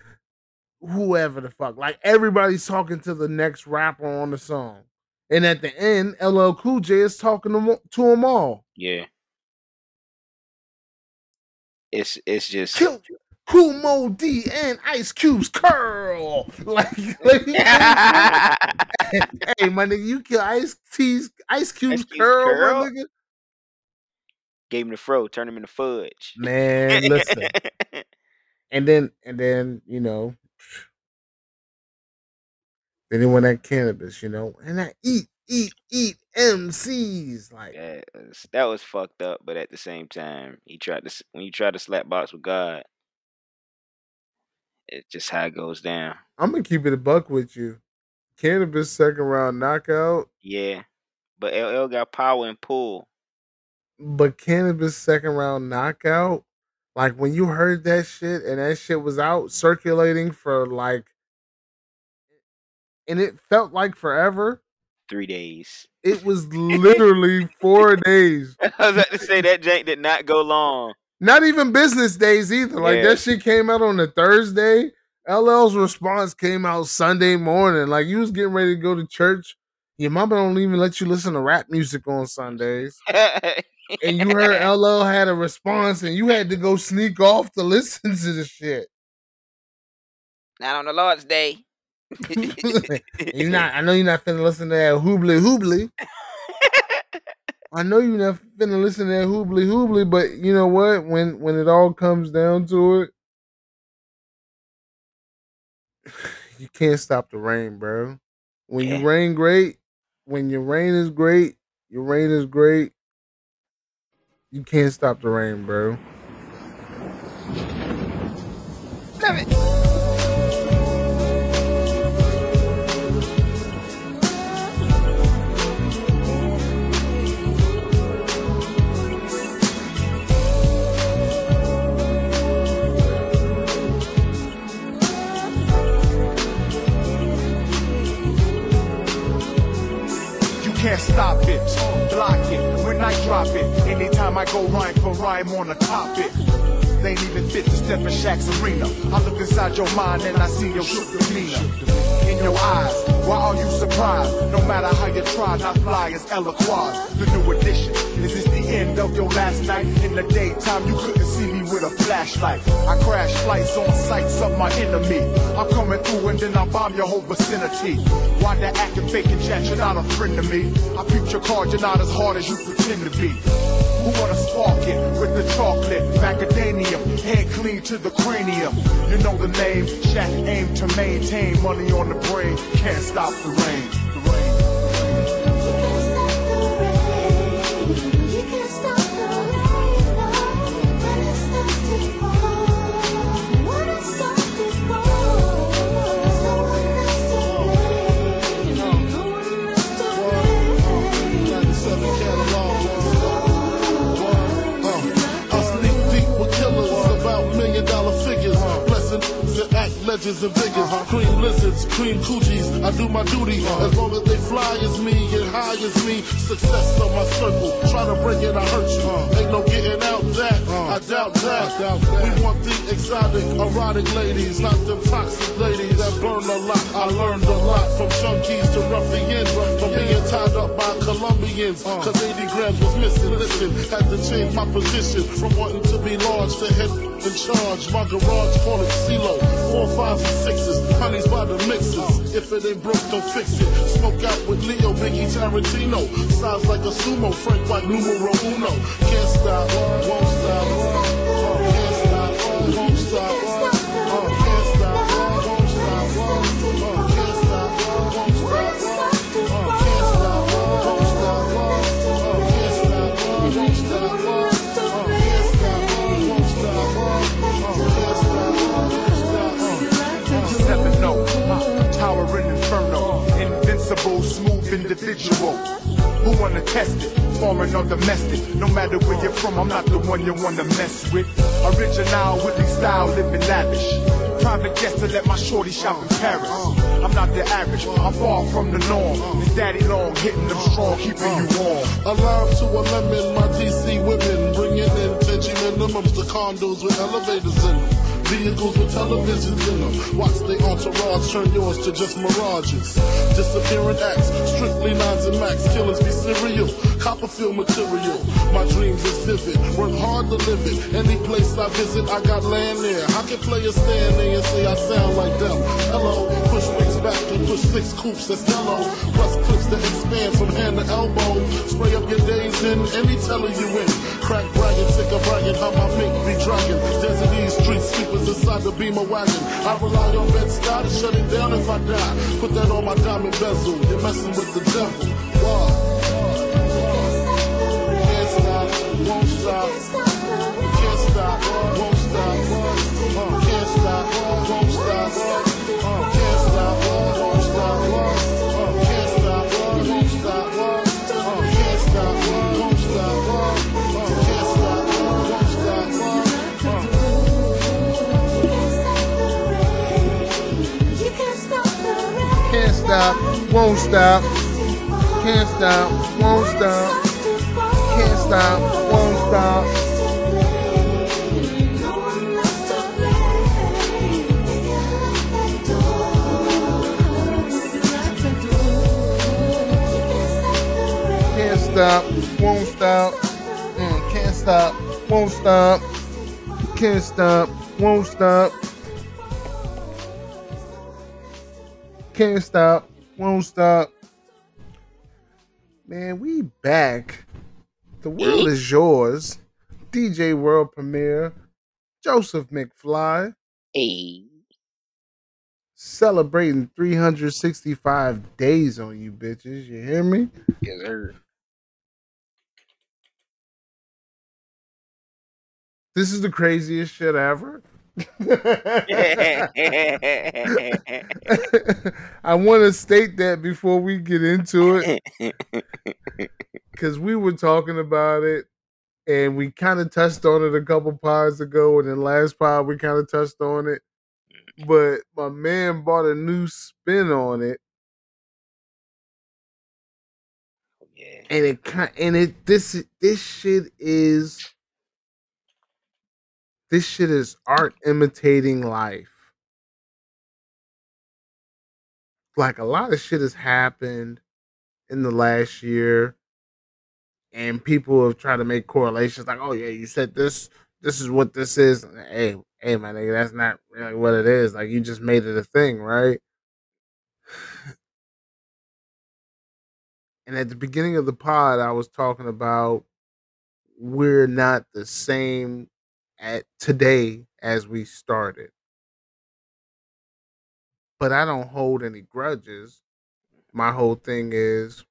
whoever the fuck. Like everybody's talking to the next rapper on the song. And at the end, LL Cool J is talking to, to them all. Yeah. It's it's just Kill Kool Moe Dee and Ice Cube's curl. Like, like hey, my nigga, you kill Ice T's Ice Cube's Cube's curl, curl? my nigga. Gave him the fro, turned him into fudge. Man, listen. and then and then you know then he went that Canibus you know and I eat eat eat mcs like that, was, that was fucked up, but at the same time, he tried to when you try to slap box with God, it's just how it goes down. i'm gonna keep it a buck with you Canibus second round knockout, Yeah, but LL got power and pull. But Canibus second round knockout. Like when you heard that shit and that shit was out circulating for like, and it felt like forever. Three days. It was literally four days. I was about to say that jank did not go long. Not even business days either. Like Yeah. that shit came out on a Thursday. LL's response came out Sunday morning. Like you was getting ready to go to church. Your mama don't even let you listen to rap music on Sundays. And you heard LL had a response and you had to go sneak off to listen to the shit. not on the Lord's Day. You're not I know you're not finna listen to that hoobly hoobly. I know you're not finna listen to that hoobly hoobly, but you know what? When when it all comes down to it, you can't stop the reign, bro. When Yeah. you reign great, when your reign is great, your reign is great. You can't stop the reign, bro. You drop it. Anytime I go rhyme for rhyme on a topic. They ain't even fit to step in Shaq's arena. I look inside your mind and I see your shook demeanor. In your eyes, why are you surprised? No matter how you try, not fly as Eloquaz. The new edition. Is this end of your last night? In the daytime, you couldn't see me with a flashlight. I crash flights on sights of my enemy. I'm coming through and then I bomb your whole vicinity. Why the acting fake and chat? You're not a friend to me. I peep your card, you're not as hard as you pretend to be. Who wanna spark it with the chocolate? Macadamia, head clean to the cranium. You know the name, Shaq aim to maintain money on the brain. Can't stop the reign. The legends and figures. Cream lizards, cream coochies. I do my duty as long as they fly as me and high as me. Success on my circle. Try to break it, I hurt you. Ain't no getting out that. I doubt that. We want the exotic, erotic ladies, not the toxic ladies that burn a lot. I learned a lot from junkies to ruffians. From being tied up by Colombians. Cause 80 grams was missing. Listen, had to change my position from wanting to be large to in charge. My garage call it CeeLo. Four, fives, and sixes. Honey's by the mixes. If it ain't broke, don't fix it. Smoke out with Leo, Biggie, Tarantino. Size like a sumo, Frank White, numero uno. Can't stop, won't stop. Individual. Who wanna test it? Foreign or domestic? No matter where you're from, I'm not the one you wanna mess with. Original with the style, living lavish. Private jet to let my shorty shop in Paris. I'm not the average, I'm far from the norm. It's daddy long, hitting them strong, keeping you warm. A lime to a lemon, my DC women bringing in Tenchi minimums to condos with elevators in them. Vehicles with televisions in them. Watch the entourage turn yours to just mirages. Disappearing acts, strictly nines and max. Killers be serial, Copperfield material. My dreams is vivid, work hard to live it. Any place I visit, I got land there. I can players stand there and say I sound like them? Hello, push wings back and push six coops that's yellow. Plus clips that expand from hand to elbow. Spray up your days in any teller you in. Crack bragging, sick of bragging, how my mink be dragging. Desert East street sweepers inside the beamer wagon. I rely on Bed-Stuy to shut it down if I die. Put that on my diamond bezel. You're messing with the devil. Can't stop, won't stop. Won't stop, can't stop, won't stop, can't stop, won't stop. Can't stop, won't stop, mm, can't stop, won't stop, can't stop, won't stop. Can't stop, won't stop. Man, we back. The world is yours. DJ World Premiere, Joseph McFly, Hey. celebrating 365 days on you bitches. You hear me? Yes, sir. This is the craziest shit ever. I want to state that before we get into it because we were talking about it and we kind of touched on it a couple pods ago, and then last pod we kind of touched on it. But my man bought a new spin on it, oh, yeah. and it kind and it this this shit is this shit is art imitating life. Like a lot of shit has happened in the last year, and people have tried to make correlations like, oh yeah, you said this, this is what this is. Hey, hey, my nigga, that's not really what it is. Like you just made it a thing, right? And at the beginning of the pod, I was talking about we're not the same at today as we started. But I don't hold any grudges. My whole thing is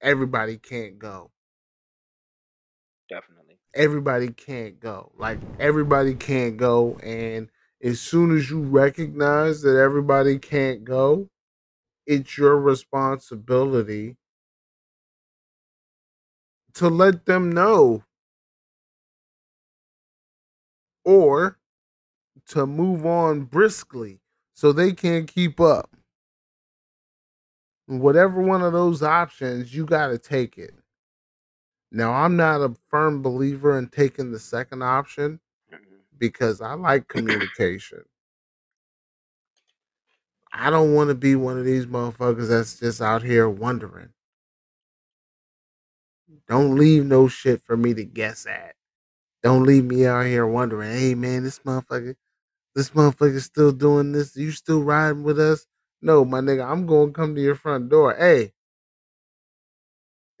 everybody can't go. Definitely. Everybody can't go. Like everybody can't go and as soon as you recognize that everybody can't go, it's your responsibility to let them know or to move on briskly so they can't keep up. Whatever one of those options, you got to take it. Now, I'm not a firm believer in taking the second option Mhm. because I like communication. I don't want to be one of these motherfuckers that's just out here wondering. Don't leave no shit for me to guess at. Don't leave me out here wondering, hey man, this motherfucker, this motherfucker still doing this. You still riding with us? No, my nigga, I'm gonna come to your front door. Hey,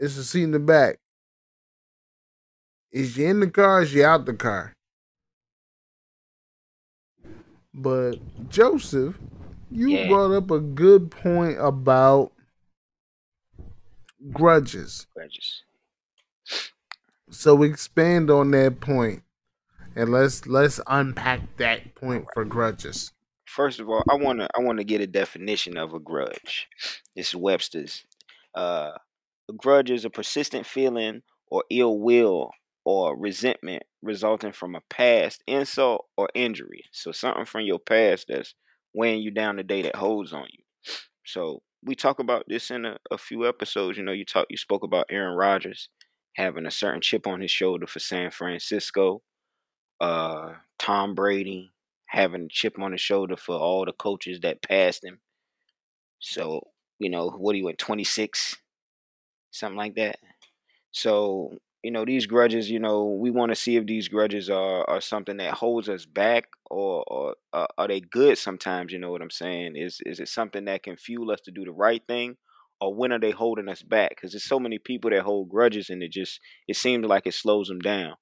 it's a seat in the back. Is you in the car? Is you out the car? But Joseph, you Yeah. brought up a good point about grudges. Grudges. So expand on that point, and let's let's unpack that point for grudges. First of all, I wanna I wanna get a definition of a grudge. This is Webster's. Uh, a grudge is a persistent feeling or ill will or resentment resulting from a past insult or injury. So something from your past that's weighing you down today that holds on you. So we talk about this in a, a few episodes. You know, you talk you spoke about Aaron Rodgers having a certain chip on his shoulder for San Francisco. Uh Tom Brady having a chip on his shoulder for all the coaches that passed him. So, you know, what he went 26, something like that. So, you know, these grudges, you know, we want to see if these grudges are, are something that holds us back or, or uh, are they good sometimes, you know what I'm saying? Is is it something that can fuel us to do the right thing? Or when are they holding us back? Because there's so many people that hold grudges and it just it seems like it slows them down.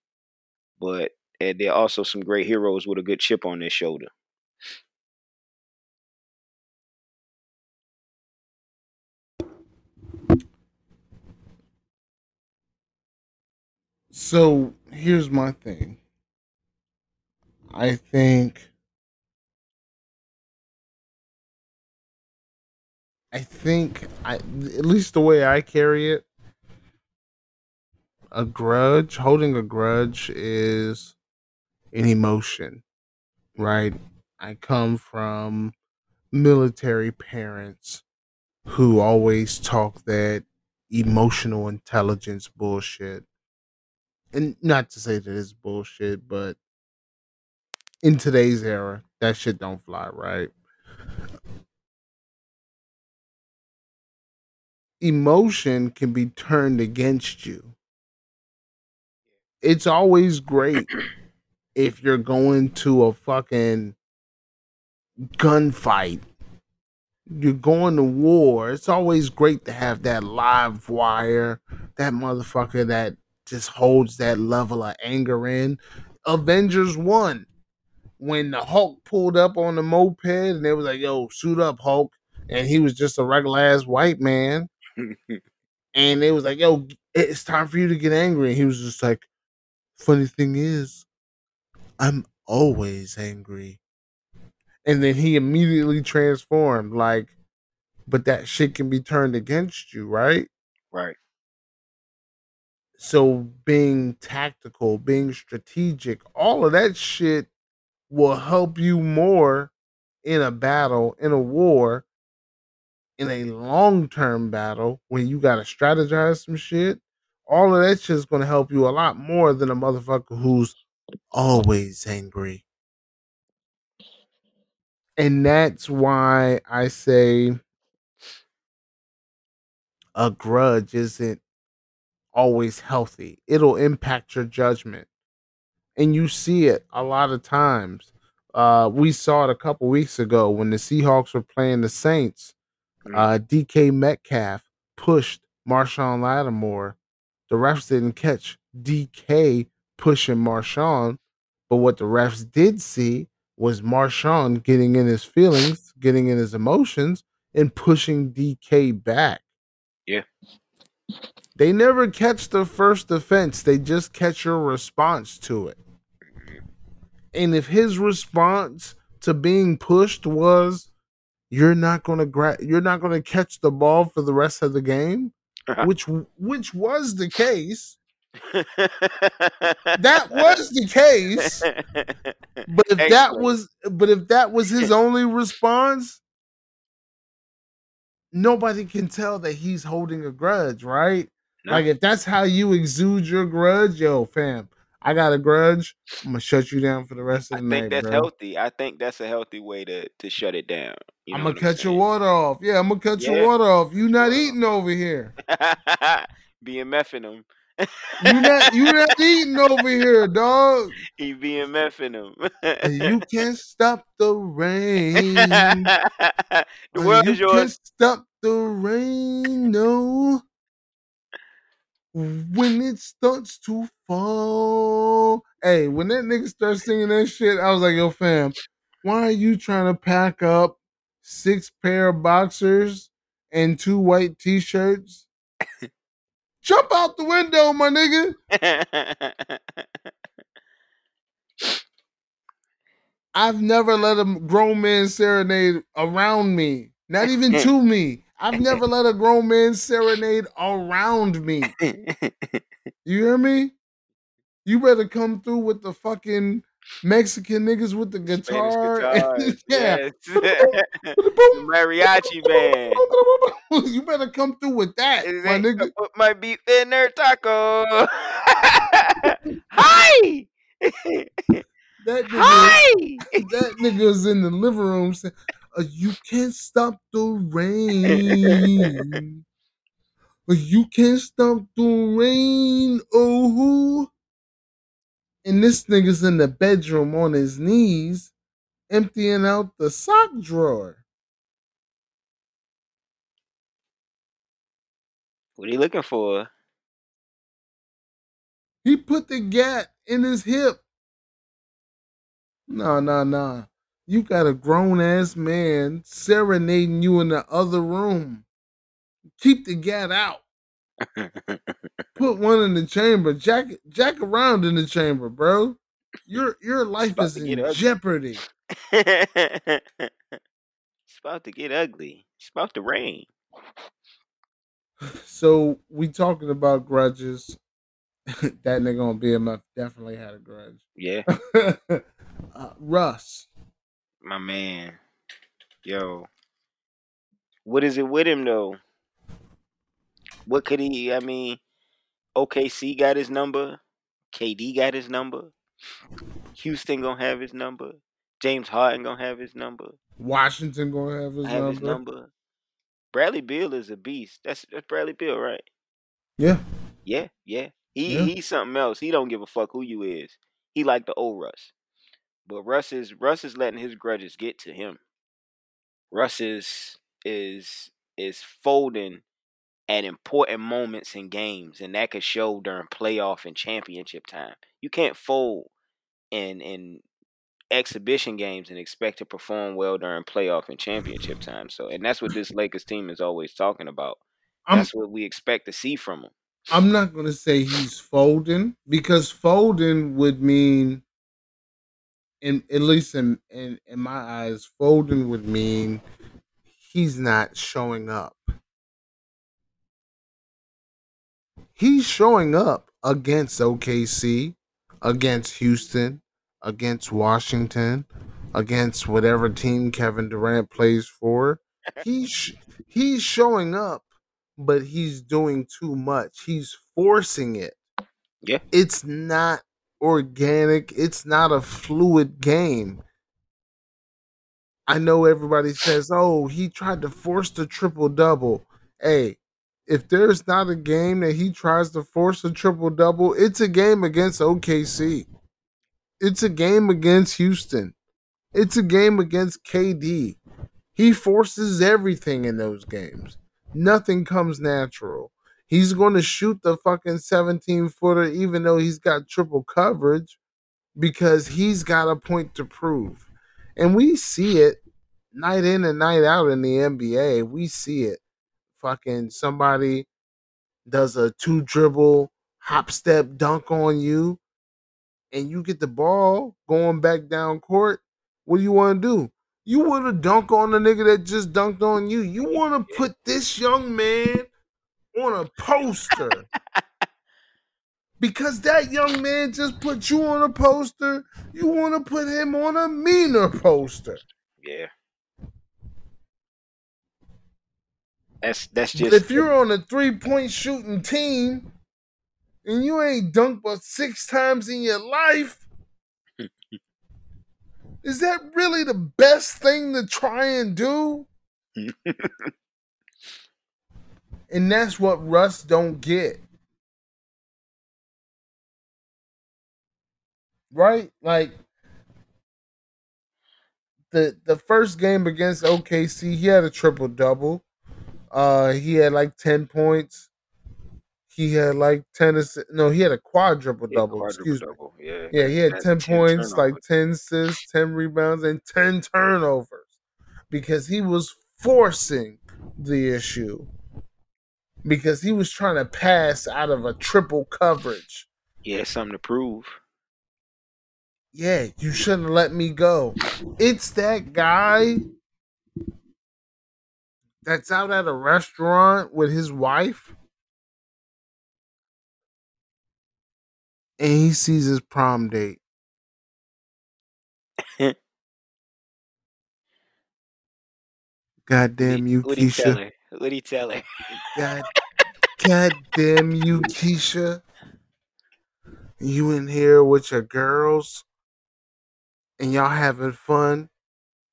But and there are also some great heroes with a good chip on their shoulder. So here's my thing. I think I think I at least the way I carry it, a grudge, holding a grudge is an emotion, right? I come from military parents who always talk that emotional intelligence bullshit. And not to say that it's bullshit, but in today's era, that shit don't fly, right? Emotion can be turned against you. It's always great if you're going to a fucking gunfight. You're going to war. It's always great to have that live wire, that motherfucker that just holds that level of anger in. Avengers 1, when the Hulk pulled up on the moped and they was like, yo, suit up, Hulk. And he was just a regular ass white man. And they was like, yo, it's time for you to get angry. And he was just like, funny thing is, I'm always angry. And then he immediately transformed, like, but that shit can be turned against you, right? right. So being tactical, being strategic, all of that shit will help you more in a battle, in a war, in a long term battle when you gotta strategize some shit. All of that shit is gonna help you a lot more than a motherfucker who's always angry. And that's why I say a grudge isn't always healthy. It'll impact your judgment. And you see it a lot of times. Uh, we saw it a couple weeks ago when the Seahawks were playing the Saints. Mm. Uh, DK Metcalf pushed Marshon Lattimore. The refs didn't catch DK pushing Marshon, but what the refs did see was Marshon getting in his feelings, getting in his emotions, and pushing DK back. Yeah. They never catch the first offense, they just catch your response to it. And if his response to being pushed was you're not going to gra- you're not going to catch the ball for the rest of the game, uh-huh. which which was the case. That was the case. But if that was but if that was his only response, nobody can tell that he's holding a grudge, right? No. Like if that's how you exude your grudge, yo, fam, I got a grudge. I'm gonna shut you down for the rest of the night, I think that's bro. healthy. I think that's a healthy way to to shut it down. You I'm gonna cut your water off. Yeah, I'm gonna cut Yeah. your water off. You not eating over here. BMFing him. You not you not eating over here, dog. he BMFing him. And you can't stop the reign. the world you is yours. You can't stop the reign, no. When it starts to fall. Hey, when that nigga starts singing that shit, I was like, yo, fam, why are you trying to pack up six pair of boxers and two white t-shirts? Jump out the window, my nigga. I've never let a grown man serenade around me, not even to me. I've never let a grown man serenade around me. You hear me? You better come through with the fucking Mexican niggas with the guitar. yeah. Mariachi band. you better come through with that, my nigga. Put my beef in their taco. Hi. That nigga, Hi. that nigga's in the living room saying, "You can't stop the reign. Uh, You can't stop the reign." Oh, and this nigga's in the bedroom on his knees, emptying out the sock drawer. What are you looking for? He put the gat in his hip. No, no, no. You got a grown ass man serenading you in the other room. Keep the gat out. Put one in the chamber. Jack jack around in the chamber, bro. Your your life is in ugly. jeopardy. it's about to get ugly. It's about to rain. So we talking about grudges. that nigga on BMF definitely had a grudge. Yeah, uh, Russ, my man. Yo, What is it with him though? What could he? I mean, OKC got his number. KD got his number. Houston gonna have his number. James Harden gonna have his number. Washington gonna have his have number. his number. Bradley Beal is a beast. That's that's Bradley Beal, right? Yeah. Yeah, yeah. He Yeah. he's something else. He don't give a fuck who you is. He like the old Russ. But Russ is Russ is letting his grudges get to him. Russ is is is folding at important moments in games, and that could show during playoff and championship time. You can't fold in in exhibition games and expect to perform well during playoff and championship time. So, and that's what this Lakers team is always talking about. I'm That's what we expect to see from them. I'm not gonna say he's folding because folding would mean in at least in, in in my eyes, folding would mean he's not showing up. He's showing up against OKC, against Houston, against Washington, against whatever team Kevin Durant plays for. He's he's showing up, but he's doing too much. He's forcing it. Yeah. It's not organic. It's not a fluid game. I know everybody says, "Oh, he tried to force the triple double." Hey, if there's not a game that he tries to force a triple double, it's a game against OKC. It's a game against Houston. It's a game against KD. He forces everything in those games. Nothing comes natural. He's going to shoot the fucking 17 footer even though he's got triple coverage because he's got a point to prove. And we see it night in and night out in the NBA. We see it. Fucking somebody does a two dribble hop step dunk on you and you get the ball going back down court. What do you want to do? You want to dunk on the nigga that just dunked on you. You want to put this young man on a poster. because that young man just put you on a poster, you want to put him on a meaner poster. Yeah. That's that's But just if you're on a three point shooting team and you ain't dunked but six times in your life, is that really the best thing to try and do? and that's what Russ don't get. Right? Like the the first game against OKC, he had a triple double. Uh he had like 10 points. He had like 10 assi- no, he had a quadruple double, quadruple excuse me. Yeah. Yeah, he had That's 10 points, like turnovers. 10 assists, 10 rebounds, and 10 turnovers because he was forcing the issue. Because he was trying to pass out of a triple coverage. Yeah, something to prove. Yeah, you shouldn't let me go. It's that guy that's out at a restaurant with his wife and he sees his prom date. God damn you, What he tell Keisha. What he tell her? God, God damn you, Keisha. You in here with your girls and y'all having fun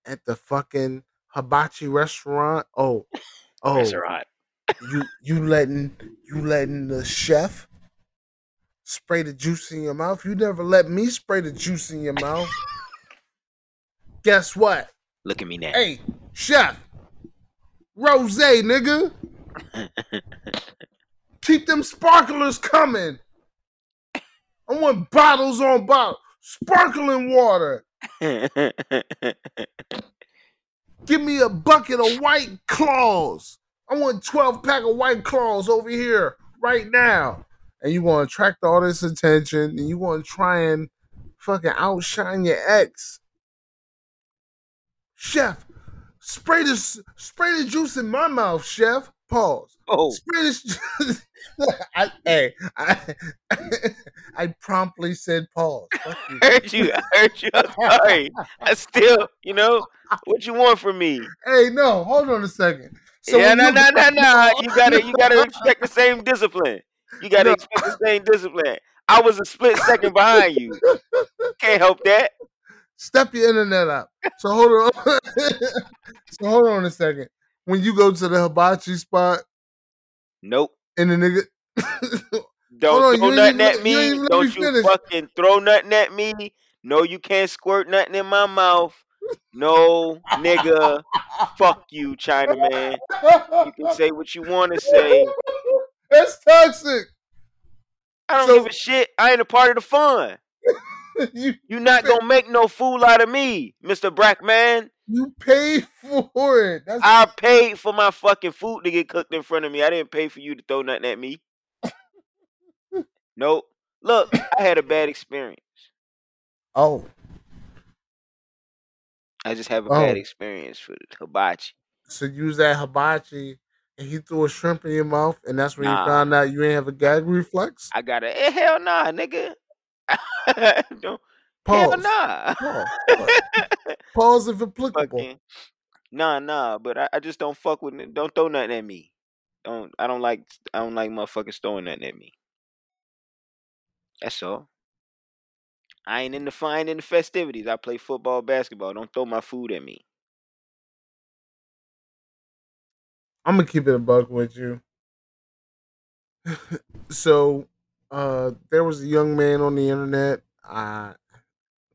at the fucking hibachi restaurant. Oh, oh, Restaurant. you you letting you letting the chef spray the juice in your mouth. You never let me spray the juice in your mouth. Guess what? Look at me now. Hey, chef, rose, nigga. Keep them sparklers coming. I want bottles on bottles, sparkling water. Give me a bucket of white claws. I want 12 pack of white claws over here right now. And you want to attract all this attention and you want to try and fucking outshine your ex. Chef, spray this spray the juice in my mouth, chef. Pause. oh, Spray this juice. I, hey, I, I promptly said pause. You. I heard you. I heard you. I'm sorry. I still, you know, what you want from me? Hey, no, hold on a second. So yeah, no, you no, no, no. You gotta, you gotta expect the same discipline. You gotta No. expect the same discipline. I was a split second behind you. Can't help that. Step your internet up. So hold on. so hold on a second. When you go to the hibachi spot Nope. and the nigga Don't on, throw you nothing even at you me. even let me Don't you finish. fucking throw nothing at me. No, you can't squirt nothing in my mouth. No, nigga. Fuck you, Chinaman. You can say what you want to say. That's toxic. I don't So- give a shit. I ain't a part of the fun. you You not gonna make no fool out of me, Mr. Brackman. you paid for it. That's I paid for my fucking food to get cooked in front of me. I didn't pay for you to throw nothing at me. nope. Look, I had a bad experience. oh. I just have a bad Oh. experience with hibachi. So use that at hibachi and he threw a shrimp in your mouth and that's when Nah. you found out you ain't have a gag reflex? I got it. eh, hell nah, nigga. Don't, Pause. nah. Pause. Pause if applicable. Fucking, nah, nah. But I, I just don't fuck with. it. Don't throw nothing at me. Don't. I don't like. I don't like motherfuckers throwing nothing at me. That's all. I ain't in the fine in the festivities. I play football, basketball. Don't throw my food at me. I'm gonna keep it a buck with you. so, uh, there was a young man on the internet, uh,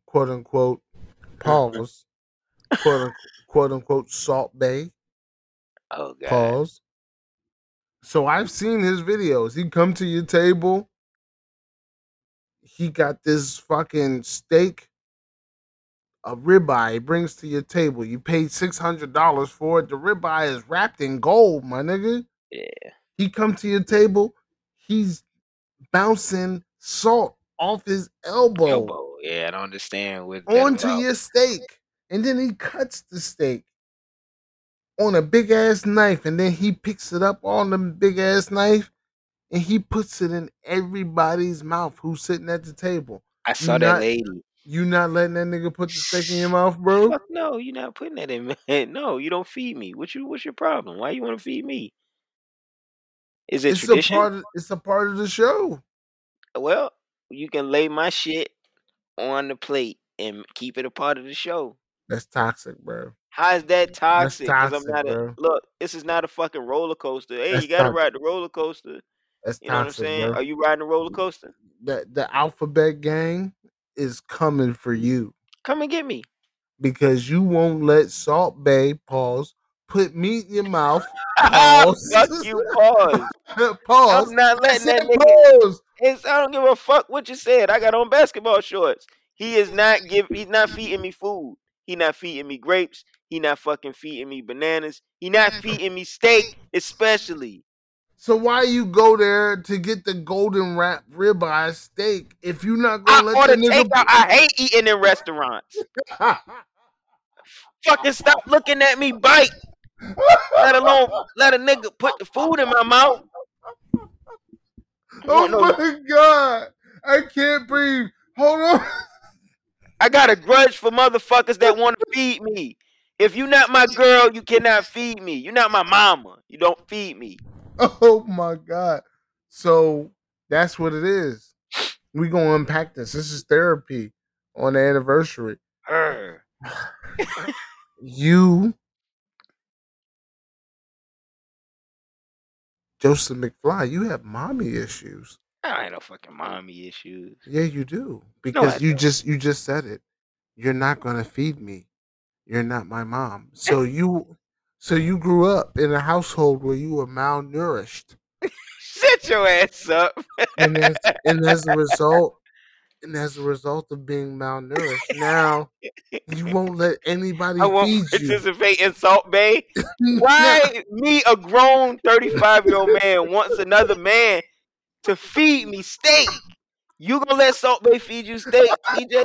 quote unquote, pause, quote unquote, quote unquote, Salt Bae, Oh god. pause. So I've seen his videos. He come to your table. He got this fucking steak, a ribeye. He brings to your table. You paid six hundred dollars for it. The ribeye is wrapped in gold, my nigga. Yeah. He come to your table, he's bouncing salt off his elbow, Elbow. Yeah, I don't understand what. onto your steak, and then he cuts the steak on a big ass knife, and then he picks it up on the big ass knife, and he puts it in everybody's mouth who's sitting at the table. I saw that not- lady. You not letting that nigga put the steak in your mouth, bro? Fuck no, you're not putting that in. Man. No, you don't feed me. What you? What's your problem? Why you want to feed me? Is it It's a tradition? part. Of, it's a part of the show. Well, you can lay my shit on the plate and keep it a part of the show. That's toxic, bro. How is that toxic? toxic, I'm not a bro. look. This is not a fucking roller coaster. Hey, That's you gotta toxic. ride the roller coaster. That's You know what I'm saying? bro. Are you riding the roller coaster? the the alphabet gang is coming for you Come and get me. because you won't let Salt Bae pause put meat in your mouth. Pause. Fuck you, pause. pause. I'm not letting that nigga. pause. It's, I don't give a fuck what you said. I got on basketball shorts. He is not give. He's not feeding me food. He not feeding me grapes. He not fucking feeding me bananas. He not mm-hmm. feeding me steak, especially. So why you go there to get the golden wrap ribeye steak if you not gonna let order the nigga? takeout. I hate eating in restaurants. Fucking stop looking at me bite. Let alone let a nigga put the food in my mouth. oh no- my god, I can't breathe. Hold on. I got a grudge for motherfuckers that want to feed me. If you not my girl, you cannot feed me. You're not my mama. You don't feed me. Oh my god. So that's what it is. We gonna unpack this. This is therapy on the anniversary. You Joseph McFly, you have mommy issues. I ain't no fucking mommy issues. Yeah, you do. Because I you just you just said it. You're not gonna feed me. You're not my mom. So you so you grew up in a household where you were malnourished. Shut your ass up. and as, and as a result, and as a result of being malnourished, now you won't let anybody I won't feed you. participate in Salt Bae. Why me, a grown 35 year old man, wants another man to feed me steak? You gonna let Salt Bae feed you steak, TJ?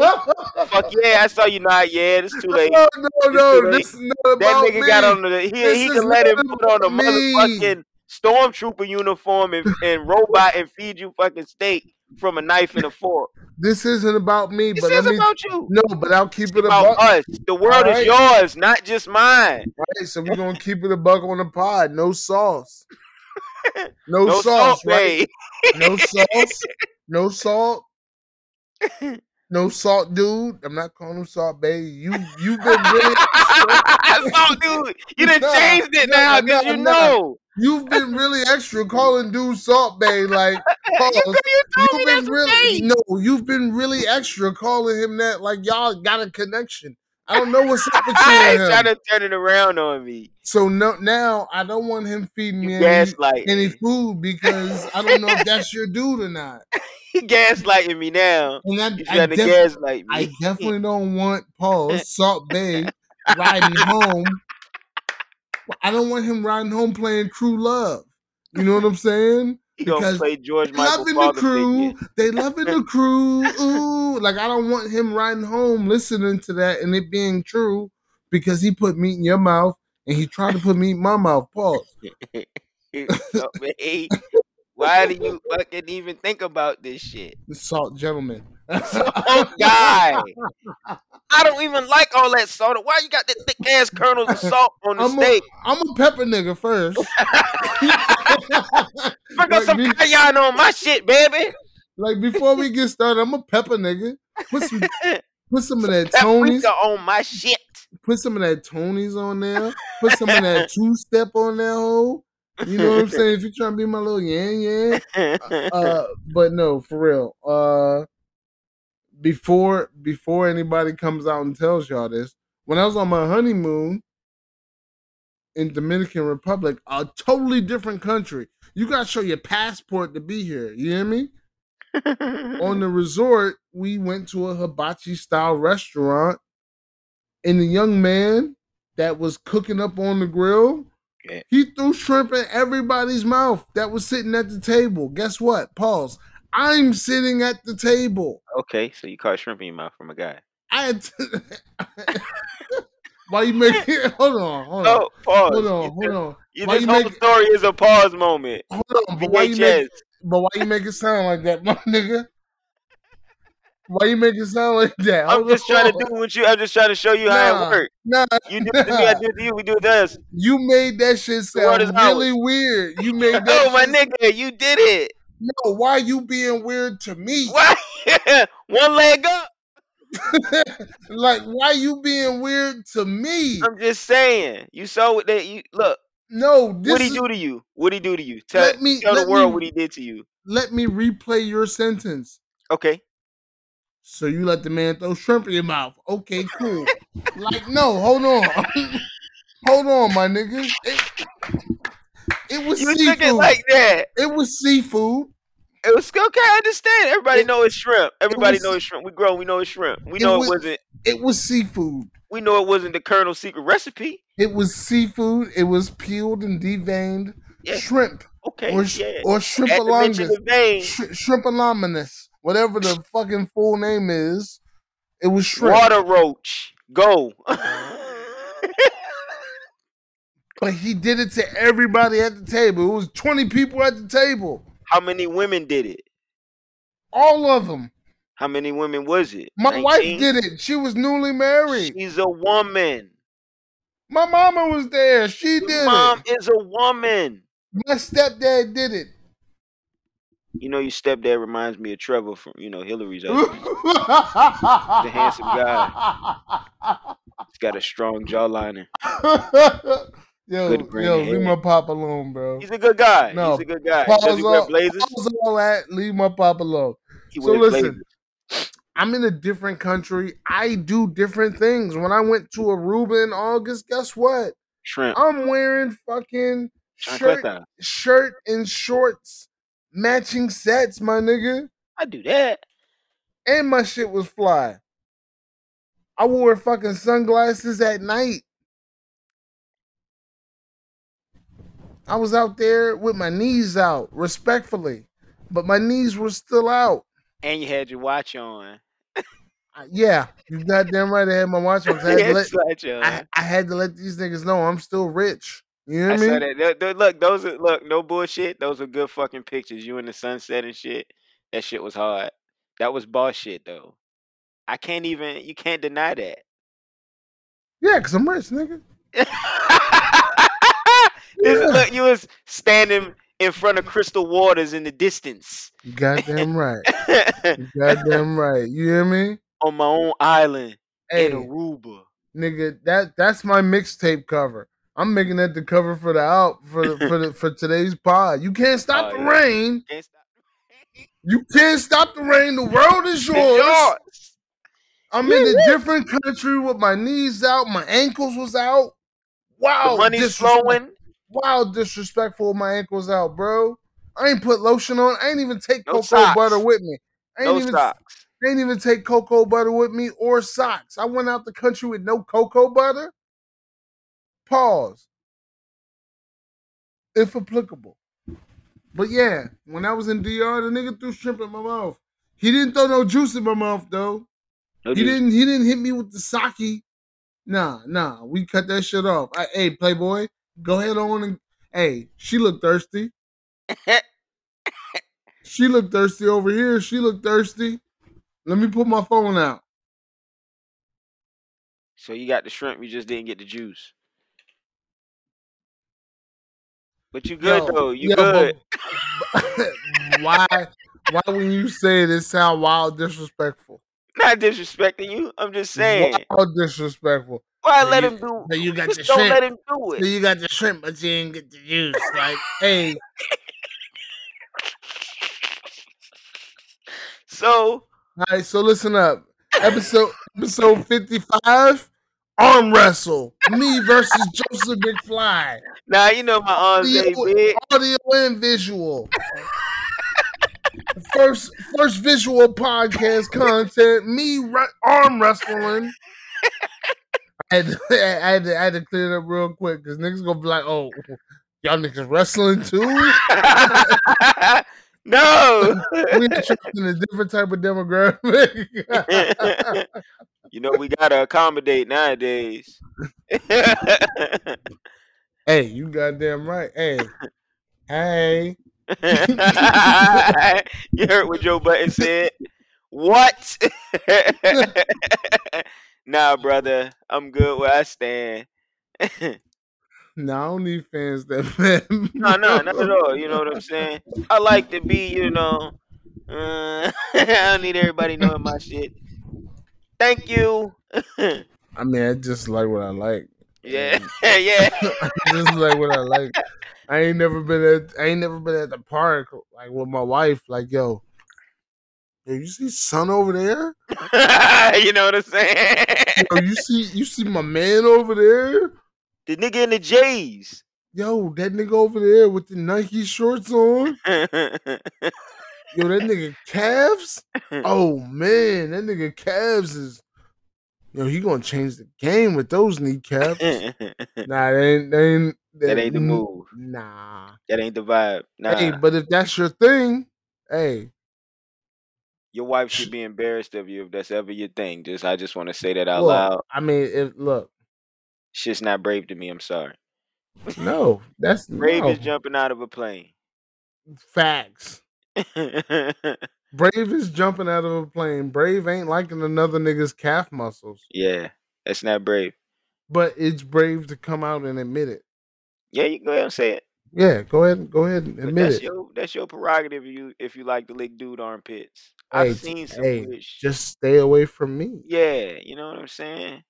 Fuck yeah, I saw you not. Yeah, it's too late. No, no, no. This is not That nigga me. got on the he, This he can let him put on a me. motherfucking stormtrooper uniform and, and robot and feed you fucking steak from a knife and a fork. This isn't about me, This but is me about you. no, but I'll keep it a About buck. us. The world Alright. is yours, not just mine. Right, so we're gonna keep it a buck on the pod. No sauce. No, No sauce, salt, right? babe. No sauce. No salt. No salt, dude. I'm not calling him salt, baby. You you've been really salt, dude. You done Nah, changed it nah, now because you know. you've been really extra calling dude salt, babe. Like you, you you've that's been really no, you've been really extra calling him that. Like y'all got a connection. I don't know what's up with you I and ain't him. trying to turn it around on me. So no, now I don't want him feeding me any, any food because I don't know if that's your dude or not. You gaslighting me now. And I, I, trying to def- gaslight me. I definitely don't want Paul Salt Bae riding home. I don't want him riding home playing True Love. You know what I'm saying? He gonna because play George Michael Loving the crew, they loving the crew. Ooh, like I don't want him riding home listening to that and it being true because he put meat in your mouth and he tried to put meat in my mouth. Pause. Hey, why do you fucking even think about this shit? The salt gentleman. Oh God. I don't even like all that salt. Why you got that thick ass kernels of salt on the I'm steak? I'm a pepper nigga first. Bring like some me- cayenne on my shit, baby. like before we get started, I'm a pepper nigga. Put some put some of that Tony's. On my shit. Put some of that Tony's on there. Put some of that two step on that hoe. You know what I'm saying? If you're trying to be my little yeah, yeah. Uh, but no, for real. Uh, before before anybody comes out and tells y'all this, when I was on my honeymoon in Dominican Republic, a totally different country. You gotta show your passport to be here. You hear me? on the resort, we went to a hibachi style restaurant, and the young man that was cooking up on the grill, he threw shrimp in everybody's mouth that was sitting at the table. Guess what? Pause. I'm sitting at the table. okay, so you caught shrimp in your mouth from a guy. I had to... Why you making hold on, hold on. Oh, pause. Hold on, hold on. You, Why this you whole make story is a pause moment. hold on, but why you make but why you make it sound like that, my nigga? Why you make it sound like that? I'm Hold just trying to do what you. I'm just trying to show you how it works. Nah, You do it to me, I do it to you. We do it to us. You made that shit sound really weird. You made that. Oh my nigga, you did it. No, why you being weird to me? Why? One leg up. like, why you being weird to me? I'm just saying. You saw what that. You look. No, this What he is, do to you? What he do to you? Tell, Let me- tell the world me- what he did to you. let me replay your sentence. Okay. So you let the man throw shrimp in your mouth. Okay, cool. like, no, hold on. hold on, my nigga. It, it was You seafood. like that. it was seafood. It was okay. I understand. Everybody It- know it's shrimp. Everybody was- know it's shrimp. We grown. We know it's shrimp. We it know was- it wasn't. It was seafood. We know it wasn't the Colonel's secret recipe. It was seafood. It was peeled and deveined Yeah. shrimp. Okay. or, yeah. or shrimp Had to mention alongus, the vein. sh- shrimp alongus, whatever the fucking full name is. It was shrimp, Water roach. Go. but he did it to everybody at the table. It was twenty people at the table, How many women did it? all of them. How many women was it? My 19? wife did it. She was newly married. She's a woman. My mama was there. She Your did mom it. is a woman. My stepdad did it. You know, your stepdad reminds me of Trevor from, you know, Hillary's husband. the handsome guy. He's got a strong jawline. yo, yo, hair. leave my pop alone, bro. He's a good guy. No, He's a good guy. Pause he all, blazers? pause all that. Leave my pop alone. He So listen, blazers. I'm in a different country. I do different things. When I went to Aruba in August, guess what? Shrimp. I'm wearing fucking shirt, shirt and shorts, matching sets, my nigga. I do that. And my shit was fly. I wore fucking sunglasses at night. I was out there with my knees out, respectfully, but my knees were still out. And you had your watch on. Yeah, you goddamn right. I had my watch on. I had, to let. I, I had to let these niggas know I'm still rich. You know I what I mean? that. Th- th- Look, those are look, no bullshit. Those are good fucking pictures. You in the sunset and shit. That shit was hard. That was boss shit though. I can't even you can't deny that. Yeah, cause I'm rich, nigga. This Yeah. look, you was standing in front of crystal waters in the distance. You goddamn right. You goddamn right. You hear me? On my own island Hey, in Aruba. nigga, that that's my mixtape cover. I'm making that the cover for the out for the, for the, for today's pod. You can't stop Oh, the yeah. reign. Can't stop. You can't stop the reign. The world is yours. yours. I'm in a different country with my knees out. My ankles was out. Wow, The money's flowing. Wow, disrespectful. with My ankles out, bro. I ain't put lotion on. I ain't even take No cocoa socks. butter with me. I ain't No even socks. I ain't even take cocoa butter with me or socks. I went out the country with no cocoa butter. Pause. If applicable. But yeah, when I was in DR, the nigga threw shrimp in my mouth. He didn't throw no juice in my mouth though. No He didn't he didn't hit me with the sake. Nah, nah. We cut that shit off. I, hey, Playboy, go ahead on and hey, she looked thirsty. She looked thirsty over here. She looked thirsty. Let me put my phone out. So you got the shrimp, you just didn't get the juice. But you good Yo, though. You yo, good. why? Why when you say it, it sound wild disrespectful? Not disrespecting you. I'm just saying. Wild disrespectful. Why So let you- him do? so you got just the don't shrimp. let him do So it. you got the shrimp, but you didn't get the juice. Like, hey, So all right. So listen up. Episode episode fifty five. Arm wrestle. Me versus Joseph McFly. now you know my arms Audio, big. audio and visual. first first visual podcast content. Me re- arm wrestling. I had, to, I, had to, I had to clear it up real quick because niggas gonna be like, "Oh, y'all niggas wrestling too?" no. we attracting a different type of demographic. you know we gotta accommodate nowadays. hey, you goddamn right. Hey, hey. you heard what Joe Budden said? What? Nah, brother. I'm good where I stand. No, I don't need fans that man. No, no, not at all. You know what I'm saying? I like to be, you know. Uh, I don't need everybody knowing my shit. Thank you. I mean, I just like what I like. yeah, yeah. just like what I like. I ain't never been at I ain't never been at the park like with my wife. Like, yo, yo, you see son over there? you know what I'm saying? Yo, you see you see my man over there? the nigga in the J's. Yo, that nigga over there with the Nike shorts on. Yo, that nigga calves. Oh man, that nigga calves is. Yo, he gonna change the game with those kneecaps. Nah, that ain't that ain't that ain't the move. Nah. That ain't the vibe. Nah. Hey, but if that's your thing, hey, Your wife should be embarrassed of you if that's ever your thing. Just I just want to say that out look, loud. I mean, if look, Shit's not brave to me. I'm sorry. no, that's Brave no. is jumping out of a plane. facts. Brave is jumping out of a plane. Brave ain't liking another nigga's calf muscles, yeah, that's not brave. but it's brave to come out and admit it. Yeah, you go ahead and say it. Yeah, go ahead, go ahead and admit that's it. your that's your prerogative. If you if you like to lick dude armpits, I've seen some hey, weird shit. just stay away from me. Yeah, you know what I'm saying.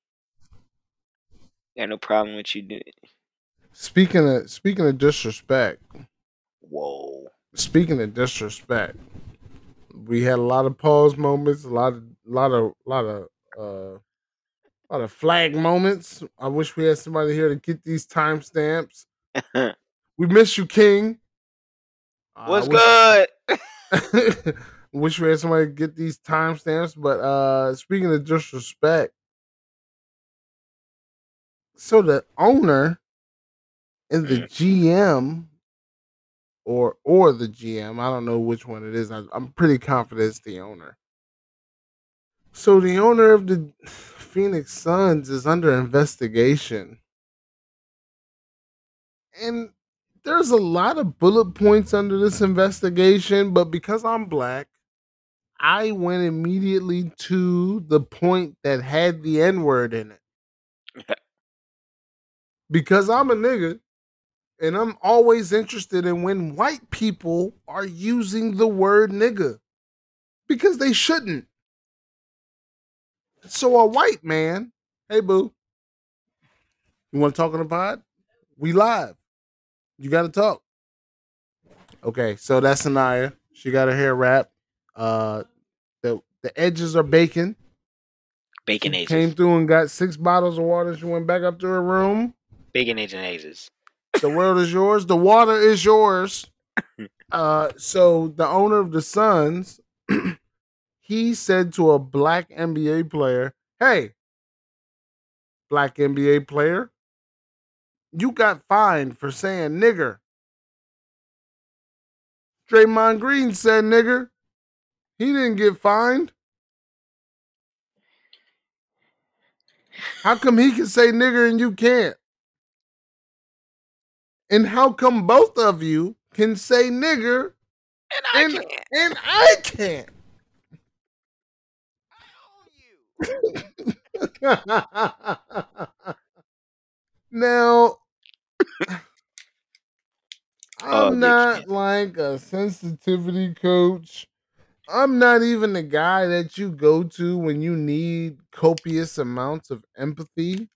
Got no problem with you doing. Speaking of speaking of disrespect, Whoa. speaking of disrespect, we had a lot of pause moments, a lot of lot of lot of uh a lot of flag moments. I wish we had somebody here to get these timestamps. we miss you, King. Uh, What's I wish- good? wish we had somebody to get these timestamps, but uh speaking of disrespect, so the owner and the GM or or the GM, I don't know which one it is. I, I'm pretty confident it's the owner. So the owner of the Phoenix Suns is under investigation. And there's a lot of bullet points under this investigation, but because I'm black, I went immediately to the point that had the N word in it. because I'm a nigga and I'm always interested in when white people are using the word nigga because they shouldn't. So a white man, hey boo, you want to talk on the pod? We live. You got to talk. Okay, so that's Anaya. She got her hair wrapped. Uh, the edges are bacon. Bacon ages. came through and got six bottles of water. She went back up to her room. Bacon and ages. The world is yours. The water is yours. Uh, so the owner of the Suns, he said to a black NBA player, "Hey, black NBA player, you got fined for saying nigger." Draymond Green said nigger. He didn't get fined. How come he can say nigger and you can't? And how come both of you can say nigger And I and, can't. and I can't? now, Oh, I'm Nick not like a sensitivity coach. I'm not even the guy that you go to when you need copious amounts of empathy.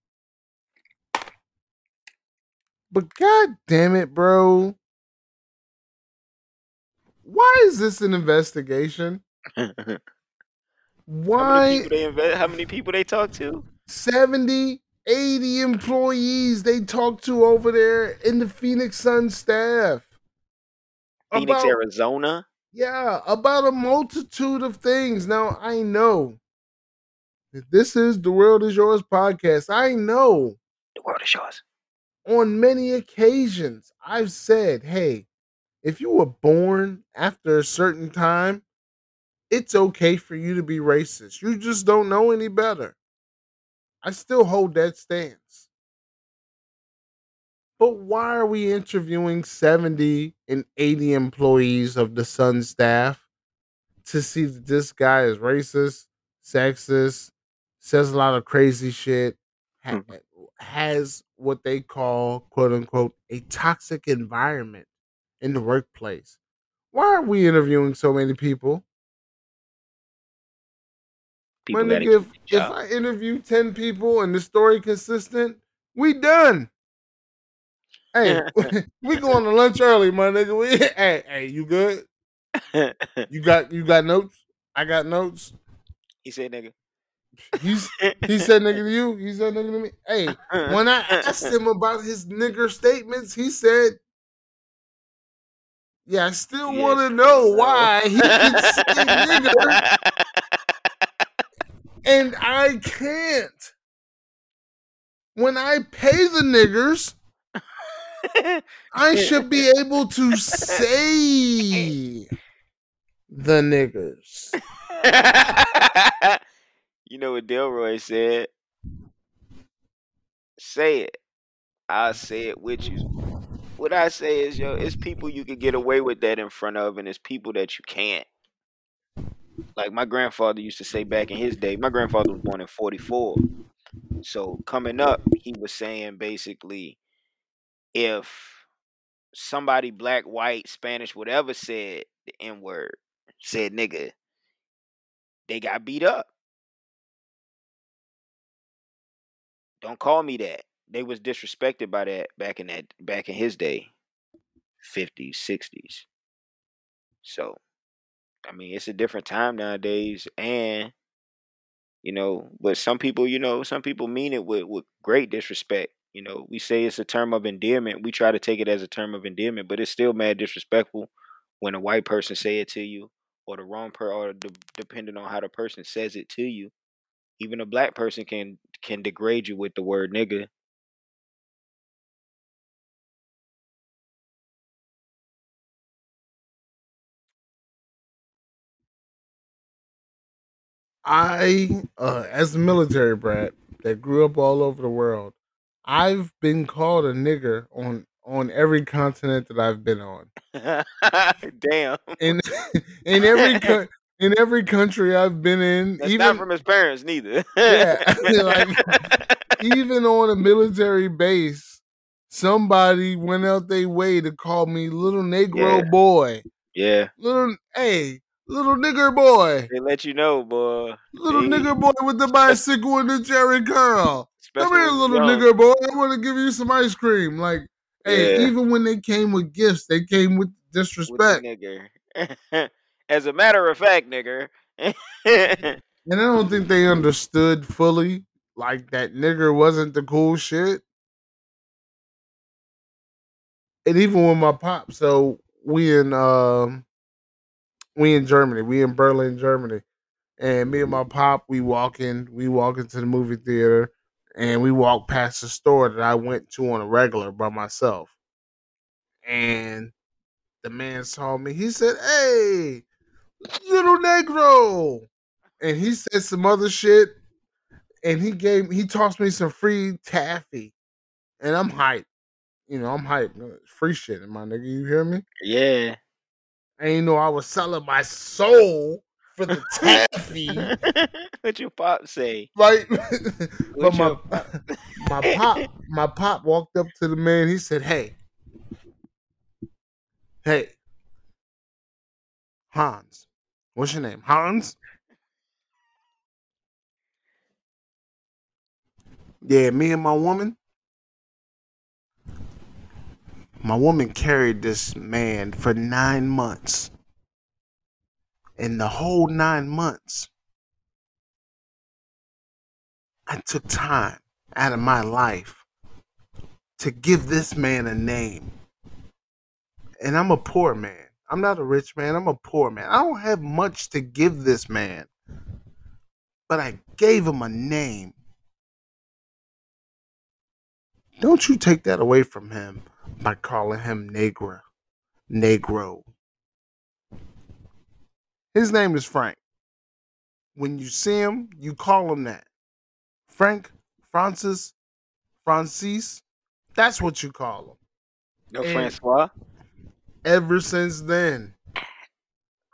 But god damn it, bro. Why is this an investigation? How many Why they invest? How many people they talk to? 70, 80 employees they talk to over there in the Phoenix Sun staff? Phoenix, About- Arizona. Yeah, about a multitude of things. Now, I know that this is the World is Yours podcast. I know The world is yours. on many occasions I've said, hey, if you were born after a certain time, it's okay for you to be racist. You just don't know any better. I still hold that stance. But why are we interviewing 70 and 80 employees of the Sun staff to see that this guy is racist, sexist, says a lot of crazy shit, ha- eh, has what they call, quote unquote, a toxic environment in the workplace? Why are we interviewing so many people? People if, if. I interview 10 people and the story consistent, we done. Hey, we going to lunch early, my nigga. We, hey, hey, you good? You got you got notes? I got notes. he said, "Nigga." He's he said nigga to you. He said nigga to me. Hey, when I asked him about his nigger statements, he said, "Yeah, I still Yeah, want to know know." why he can say nigger and I can't. When I pay the niggers, I should be able to say the niggers." you know what Delroy said? Say it. I'll say it with you. What I say is, yo, it's people you can get away with that in front of, and it's people that you can't. Like my grandfather used to say back in his day, my grandfather was born in 44. So coming up, he was saying basically if somebody black, white, Spanish, whatever said the N word, said nigga, they got beat up. Don't call me that. They was disrespected by that back in that back in his day. 50s, 60s. So I mean it's a different time nowadays and you know, but some people, you know, some people mean it with, with great disrespect. You know, we say it's a term of endearment. We try to take it as a term of endearment, but it's still mad disrespectful when a white person say it to you, or the wrong per, or de- depending on how the person says it to you. Even a black person can can degrade you with the word nigga. I, uh, as a military brat that grew up all over the world, I've been called a nigger on on every continent that I've been on. Damn. In in every co- in every country I've been in, That's even not from his parents neither. Yeah, like- even on a military base, somebody went out their way to call me little Negro Yeah. boy. yeah, Little hey, little nigger boy. they let you know, boy. Little Hey, nigger boy with the bicycle and the Jerry curl. Come here, little young. nigger boy. I want to give you some ice cream. Like, hey, Yeah. even when they came with gifts, they came with with disrespect. nigger. As a matter of fact, nigger. And I don't think they understood fully, like that nigger wasn't the cool shit. And even with my pop, so we in um we in Germany, we in Berlin, Germany. And me and my pop, we walk in, we walk into the movie theater and we walked past the store that I went to on a regular by myself. And the man saw me. He said, Hey, little negro. And he said some other shit. And he gave he tossed me some free taffy. And I'm hyped. You know, I'm hyped. Free shit, my nigga. You hear me? yeah. I ain't know I was selling my soul for the taffy. what your pop say? Right? But my pop- my pop my pop walked up to the man. He said, "Hey, hey, Hans, what's your name? Hans? Yeah, me and my woman. My woman carried this man for nine months. And the whole nine months, I took time out of my life to give this man a name. And I'm a poor man. I'm not a rich man. I'm a poor man. I don't have much to give this man. But I gave him a name. Don't you take that away from him by calling him Negra. Negro. His name is Frank. When you see him, you call him that. Frank, Francis, Francis. That's what you call him. No And- Francois. Ever since then,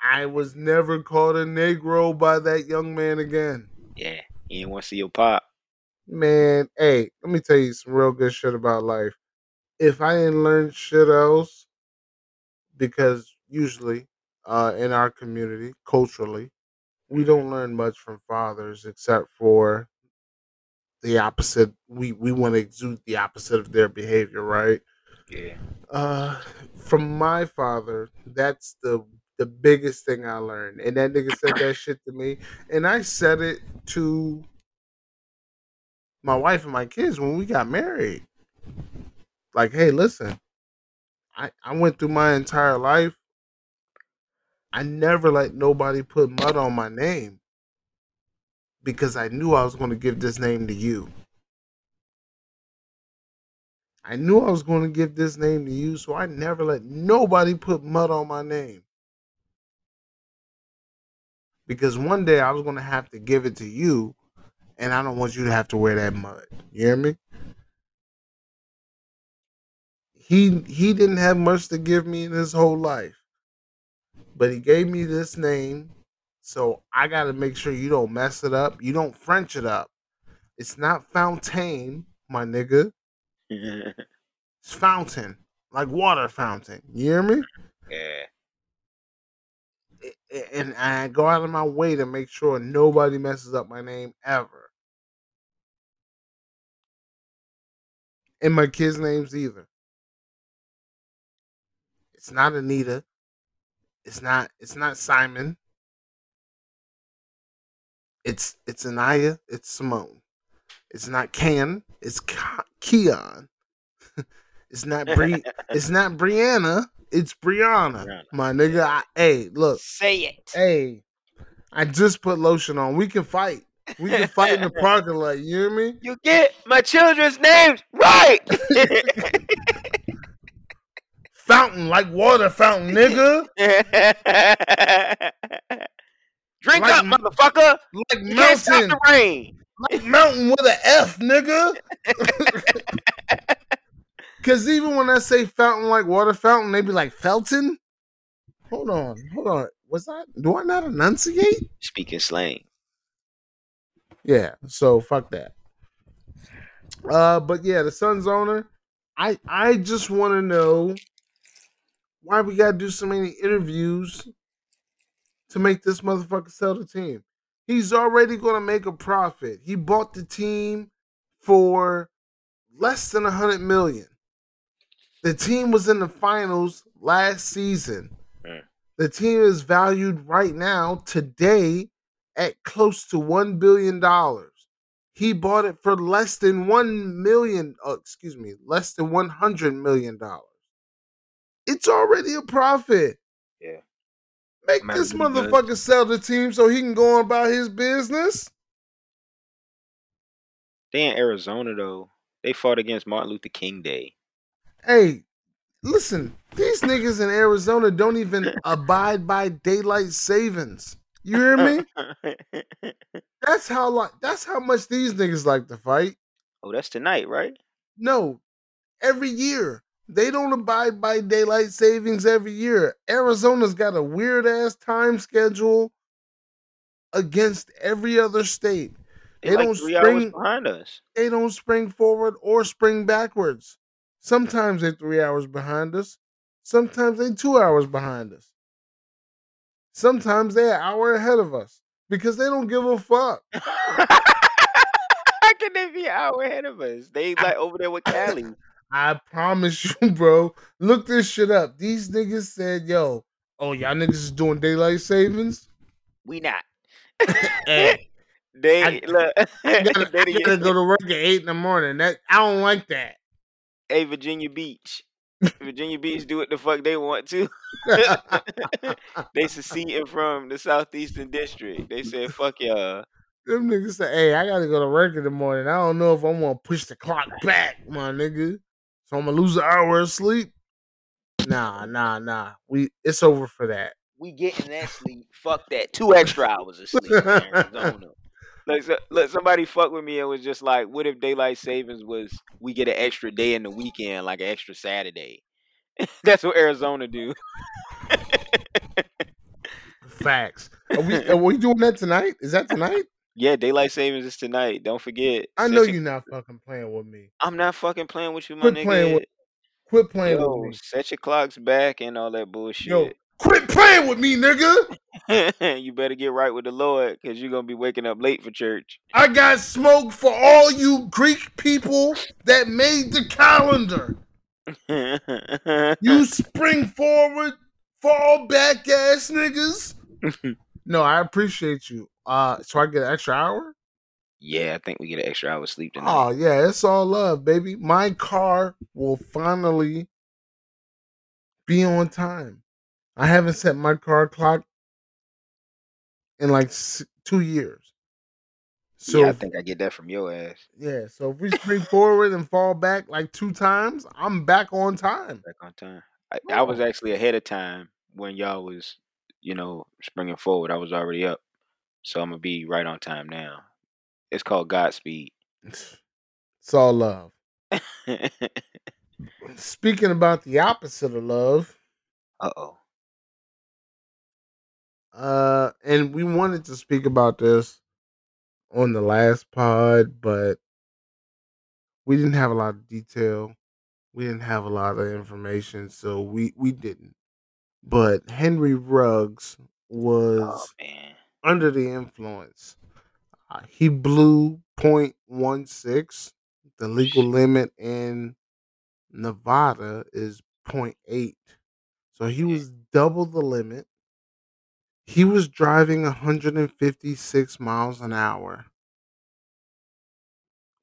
I was never called a Negro by that young man again. Yeah. You didn't want to see your pop. Man, hey, let me tell you some real good shit about life. If I didn't learn shit else, because usually uh, in our community, culturally, we don't learn much from fathers except for the opposite. We we want to exude the opposite of their behavior, right? Yeah. Uh, from my father, that's the the biggest thing I learned, and that nigga said that shit to me, and I said it to my wife and my kids when we got married. Like, hey, listen, I I went through my entire life. I never let nobody put mud on my name because I knew I was going to give this name to you. I knew I was going to give this name to you, so I never let nobody put mud on my name. Because one day I was going to have to give it to you, and I don't want you to have to wear that mud. You hear me? He he didn't have much to give me in his whole life. But he gave me this name, so I got to make sure you don't mess it up. You don't French it up. It's not Fontaine, my nigga. It's fountain, like water fountain. You hear me? A- And I go out of my way to make sure nobody messes up my name ever. And my kids' names either. It's not Anita. It's not it's not Simon. It's it's Anaya, it's Simone. It's not Can, it's Ka- Keon. it's not Bri it's not Brianna, it's Brianna. Brianna. My nigga, I, hey, look, Say it. hey, I just put lotion on. We can fight. We can fight in the parking lot. You hear me? You get my children's names right. Fountain, like water fountain, nigga. Drink Like up, motherfucker. Like You mountain, the rain. like mountain with an F, nigga. Cause even when I say fountain like water fountain, they be like Felton. hold on, hold on. Was I? Do I not enunciate? Speaking slang. Yeah. So fuck that. Uh, but yeah, the Suns owner. I I just want to know why we gotta do so many interviews to make this motherfucker sell the team. He's already gonna make a profit. He bought the team for less than a hundred million. The team was in the finals last season. Mm. The team is valued right now today at close to one billion dollars. He bought it for less than one million. Oh, excuse me, less than one hundred million dollars. It's already a profit. Yeah. Make this be good. motherfucker sell the team so he can go on about his business. They in Arizona though. They fought against Martin Luther King Day. Hey, listen, these niggas in Arizona don't even abide by daylight savings. You hear me? That's how like that's how much these niggas like to fight. oh, that's tonight, right? No, every year. They don't abide by daylight savings every year. Arizona's got a weird ass time schedule against every other state. They, like don't three spring- hours behind us. They don't spring forward or spring backwards. Sometimes they're three hours behind us. Sometimes they're two hours behind us. Sometimes they're an hour ahead of us because they don't give a fuck. How can they be an hour ahead of us? They like over there with Cali. I promise you, bro. Look this shit up. These niggas said, yo, oh, y'all niggas is doing daylight savings? We not. Hey, They I- look. I gotta, they I gotta go to work at 8 in the morning. That I don't like that. hey, Virginia Beach. Virginia Beach do what the fuck they want to. they seceding from the southeastern district. They said, "Fuck y'all." Them niggas say, hey, I gotta go to work in the morning. I don't know if I'm gonna push the clock back, my nigga. So I'm gonna lose an hour of sleep. Nah, nah, nah. We it's over for that. We getting that sleep. Fuck that. Two extra hours of sleep in Arizona. Like, so, look, somebody fucked with me and was just like, "What if daylight savings was we get an extra day in the weekend, like an extra Saturday?" That's what Arizona do. Facts. Are we are we doing that tonight? Is that tonight? Yeah, daylight savings is tonight. Don't forget. I know you're not fucking playing with me. I'm not fucking playing with you, my Quit nigga. playing with- Quit playing Yo, with me. set your clocks back and all that bullshit. Yo, quit playing with me, nigga. you better get right with the Lord because you're gonna be waking up late for church. I got smoke for all you Greek people that made the calendar. You spring forward, fall back ass niggas. No, I appreciate you. Uh, so I get an extra hour. yeah, I think we get an extra hour sleep tonight. Oh yeah, it's all love, baby. My car will finally be on time. I haven't set my car clock in like two years. So yeah, I think I get that from your ass. yeah, so if we spring forward and fall back like two times, I'm back on time. Back on time. I, I was actually ahead of time when y'all was, you know, springing forward. I was already up, so I'm gonna be right on time now. It's called Godspeed. It's all love. Speaking about the opposite of love, uh oh. uh, and we wanted to speak about this on the last pod, but we didn't have a lot of detail. We didn't have a lot of information, so we we didn't. But Henry Ruggs was Oh under the influence. Uh, he blew 0.16. The legal limit in Nevada is 0.8. So he was double the limit. He was driving 156 miles an hour.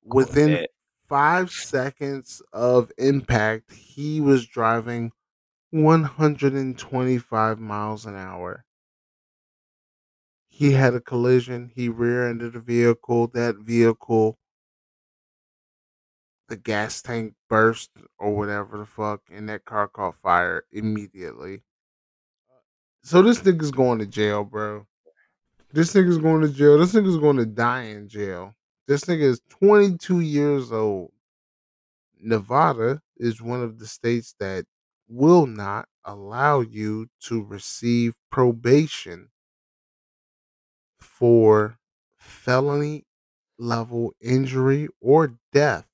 Within five seconds of impact, he was driving 125 miles an hour. He had a collision. He rear ended a vehicle. That vehicle, the gas tank burst or whatever the fuck, and that car caught fire immediately. So this nigga's going to jail, bro. This nigga's going to jail. This nigga's going to die in jail. This nigga is 22 years old. Nevada is one of the states that will not allow you to receive probation for felony level injury or death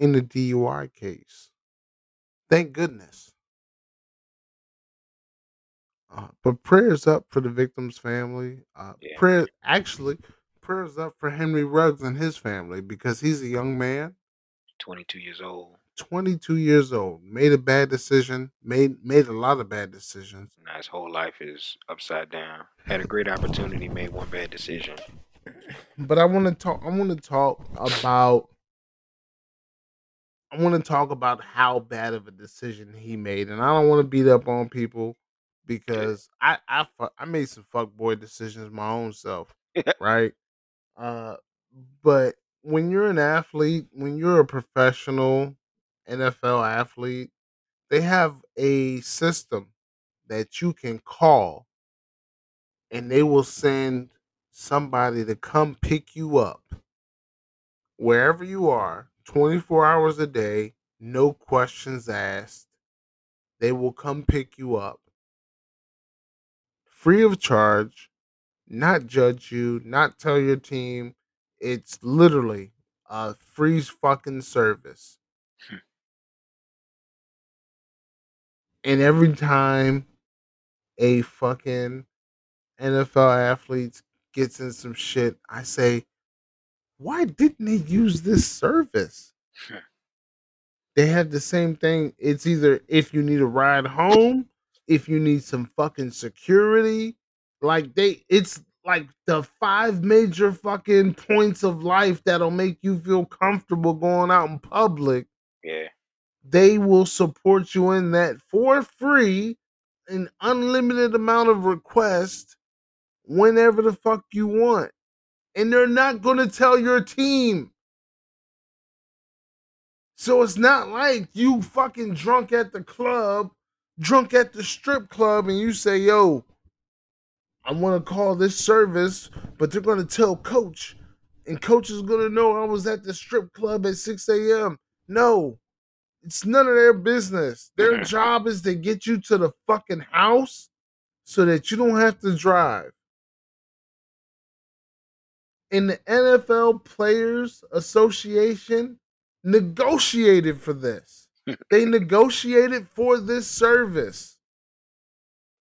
in the DUI case. Thank goodness. Uh, but prayers up for the victim's family. Uh, Yeah. prayer actually prayers up for Henry Ruggs and his family because he's a young man, 22 years old. 22 years old, made a bad decision, made made a lot of bad decisions. Now his whole life is upside down. Had a great opportunity, made one bad decision. But I want to talk. I want to talk about. I want to talk about how bad of a decision he made, and I don't want to beat up on people because I I I made some fuckboy decisions my own self, right? Uh, but when you're an athlete, when you're a professional NFL athlete, they have a system that you can call, and they will send somebody to come pick you up wherever you are, 24 hours a day, no questions asked. They will come pick you up free of charge, not judge you, not tell your team. It's literally a free fucking service. Hmm. And every time a fucking NFL athlete gets in some shit, I say, why didn't they use this service? they have the same thing. It's either if you need a ride home, if you need some fucking security, like they it's like the five major fucking points of life that'll make you feel comfortable going out in public. Yeah. They will support you in that for free, an unlimited amount of requests whenever the fuck you want. And they're not gonna tell your team. So it's not like you fucking drunk at the club, drunk at the strip club, and you say, yo, I want to call this service, but they're going to tell coach, and coach is going to know I was at the strip club at 6 a.m. No, it's none of their business. Their job is to get you to the fucking house so that you don't have to drive. And the NFL Players Association negotiated for this. they negotiated for this service.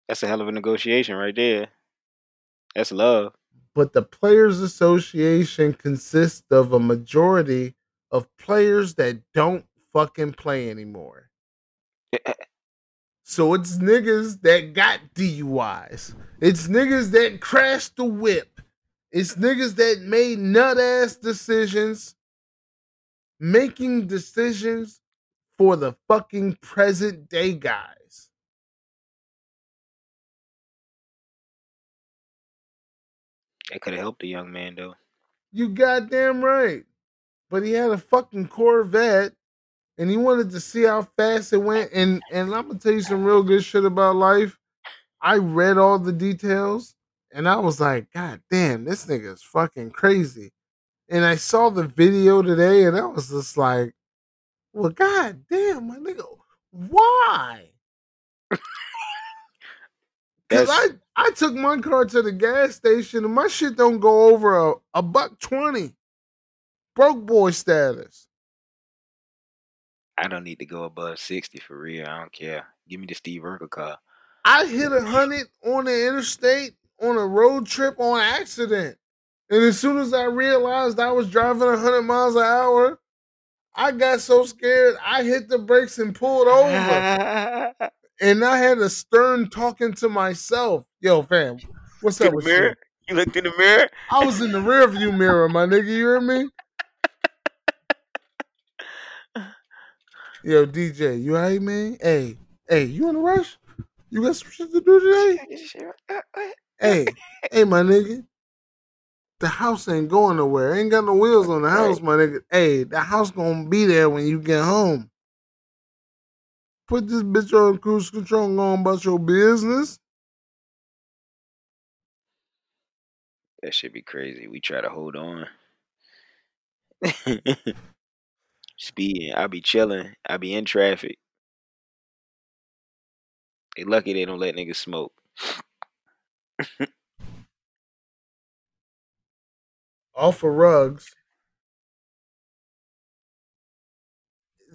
That's a hell of a negotiation right there. That's love. But the Players Association consists of a majority of players that don't fucking play anymore. Eh, eh, eh. So it's niggas that got DUIs. It's niggas that crashed the whip. It's niggas that made nut ass decisions, making decisions for the fucking present day guys. That could have helped the young man though. You goddamn right. But he had a fucking Corvette and he wanted to see how fast it went. And and I'm gonna tell you some real good shit about life. I read all the details and I was like, God damn, this nigga is fucking crazy. And I saw the video today and I was just like, Well, god damn, my nigga, why? Cause I, I took my car to the gas station and my shit don't go over a, a buck twenty. Broke boy status. I don't need to go above sixty for real. I don't care. Give me the Steve Urkel car. I hit a hundred on the interstate on a road trip on accident. And as soon as I realized I was driving a hundred miles an hour, I got so scared I hit the brakes and pulled over. and I had a stern talking to myself. Yo, fam, what's in up with mirror. you? You looked in the mirror. I was in the rear view mirror, my nigga. You hear me? Yo, DJ, you alright, man? Hey, hey, you in a rush? You got some shit to do today? Uh, uh. Hey, hey, my nigga. The house ain't going nowhere. Ain't got no wheels on the house, my nigga. Hey, the house gonna be there when you get home. Put this bitch on cruise control and go on about your business. That should be crazy. We try to hold on. Speeding. I be chilling. I be in traffic. They lucky they don't let niggas smoke. Off of rugs.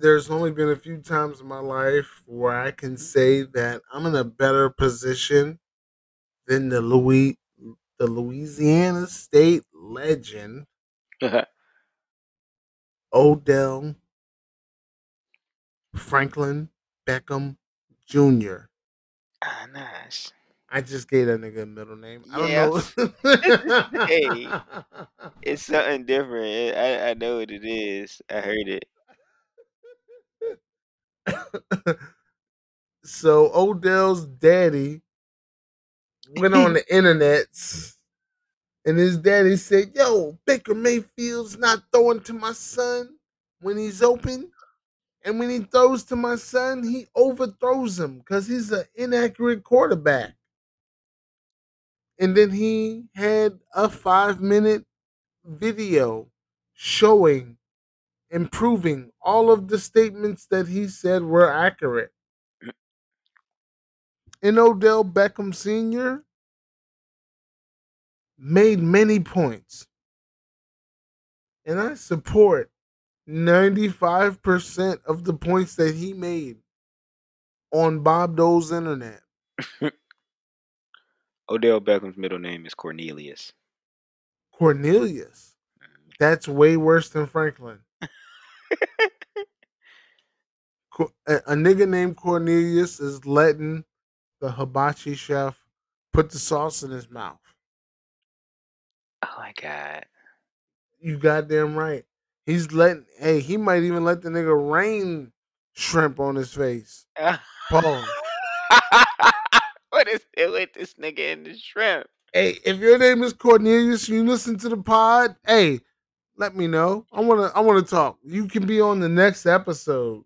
There's only been a few times in my life where I can say that I'm in a better position than the Louis the Louisiana State legend Odell Franklin Beckham Jr. ah, nice. I just gave that nigga a middle name. I don't Yeah. know. Hey. It's something different. It- I I know what it is. I heard it. so Odell's daddy went on the internet and his daddy said, Yo, Baker Mayfield's not throwing to my son when he's open. And when he throws to my son, he overthrows him because he's an inaccurate quarterback. And then he had a five minute video showing and proving all of the statements that he said were accurate. And Odell Beckham Sr. made many points. And I support 95% of the points that he made on Bob Dole's internet. Odell Beckham's middle name is Cornelius. Cornelius. Mm-hmm. That's way worse than Franklin. A, a nigga named Cornelius is letting the hibachi chef put the sauce in his mouth. My god. You goddamn right. He's letting, hey, he might even let the nigga rain shrimp on his face. Pause. what is it with this nigga and the shrimp? Hey, if your name is Cornelius, you listen to the pod. Hey, let me know. I wanna, I wanna talk. You can be on the next episode.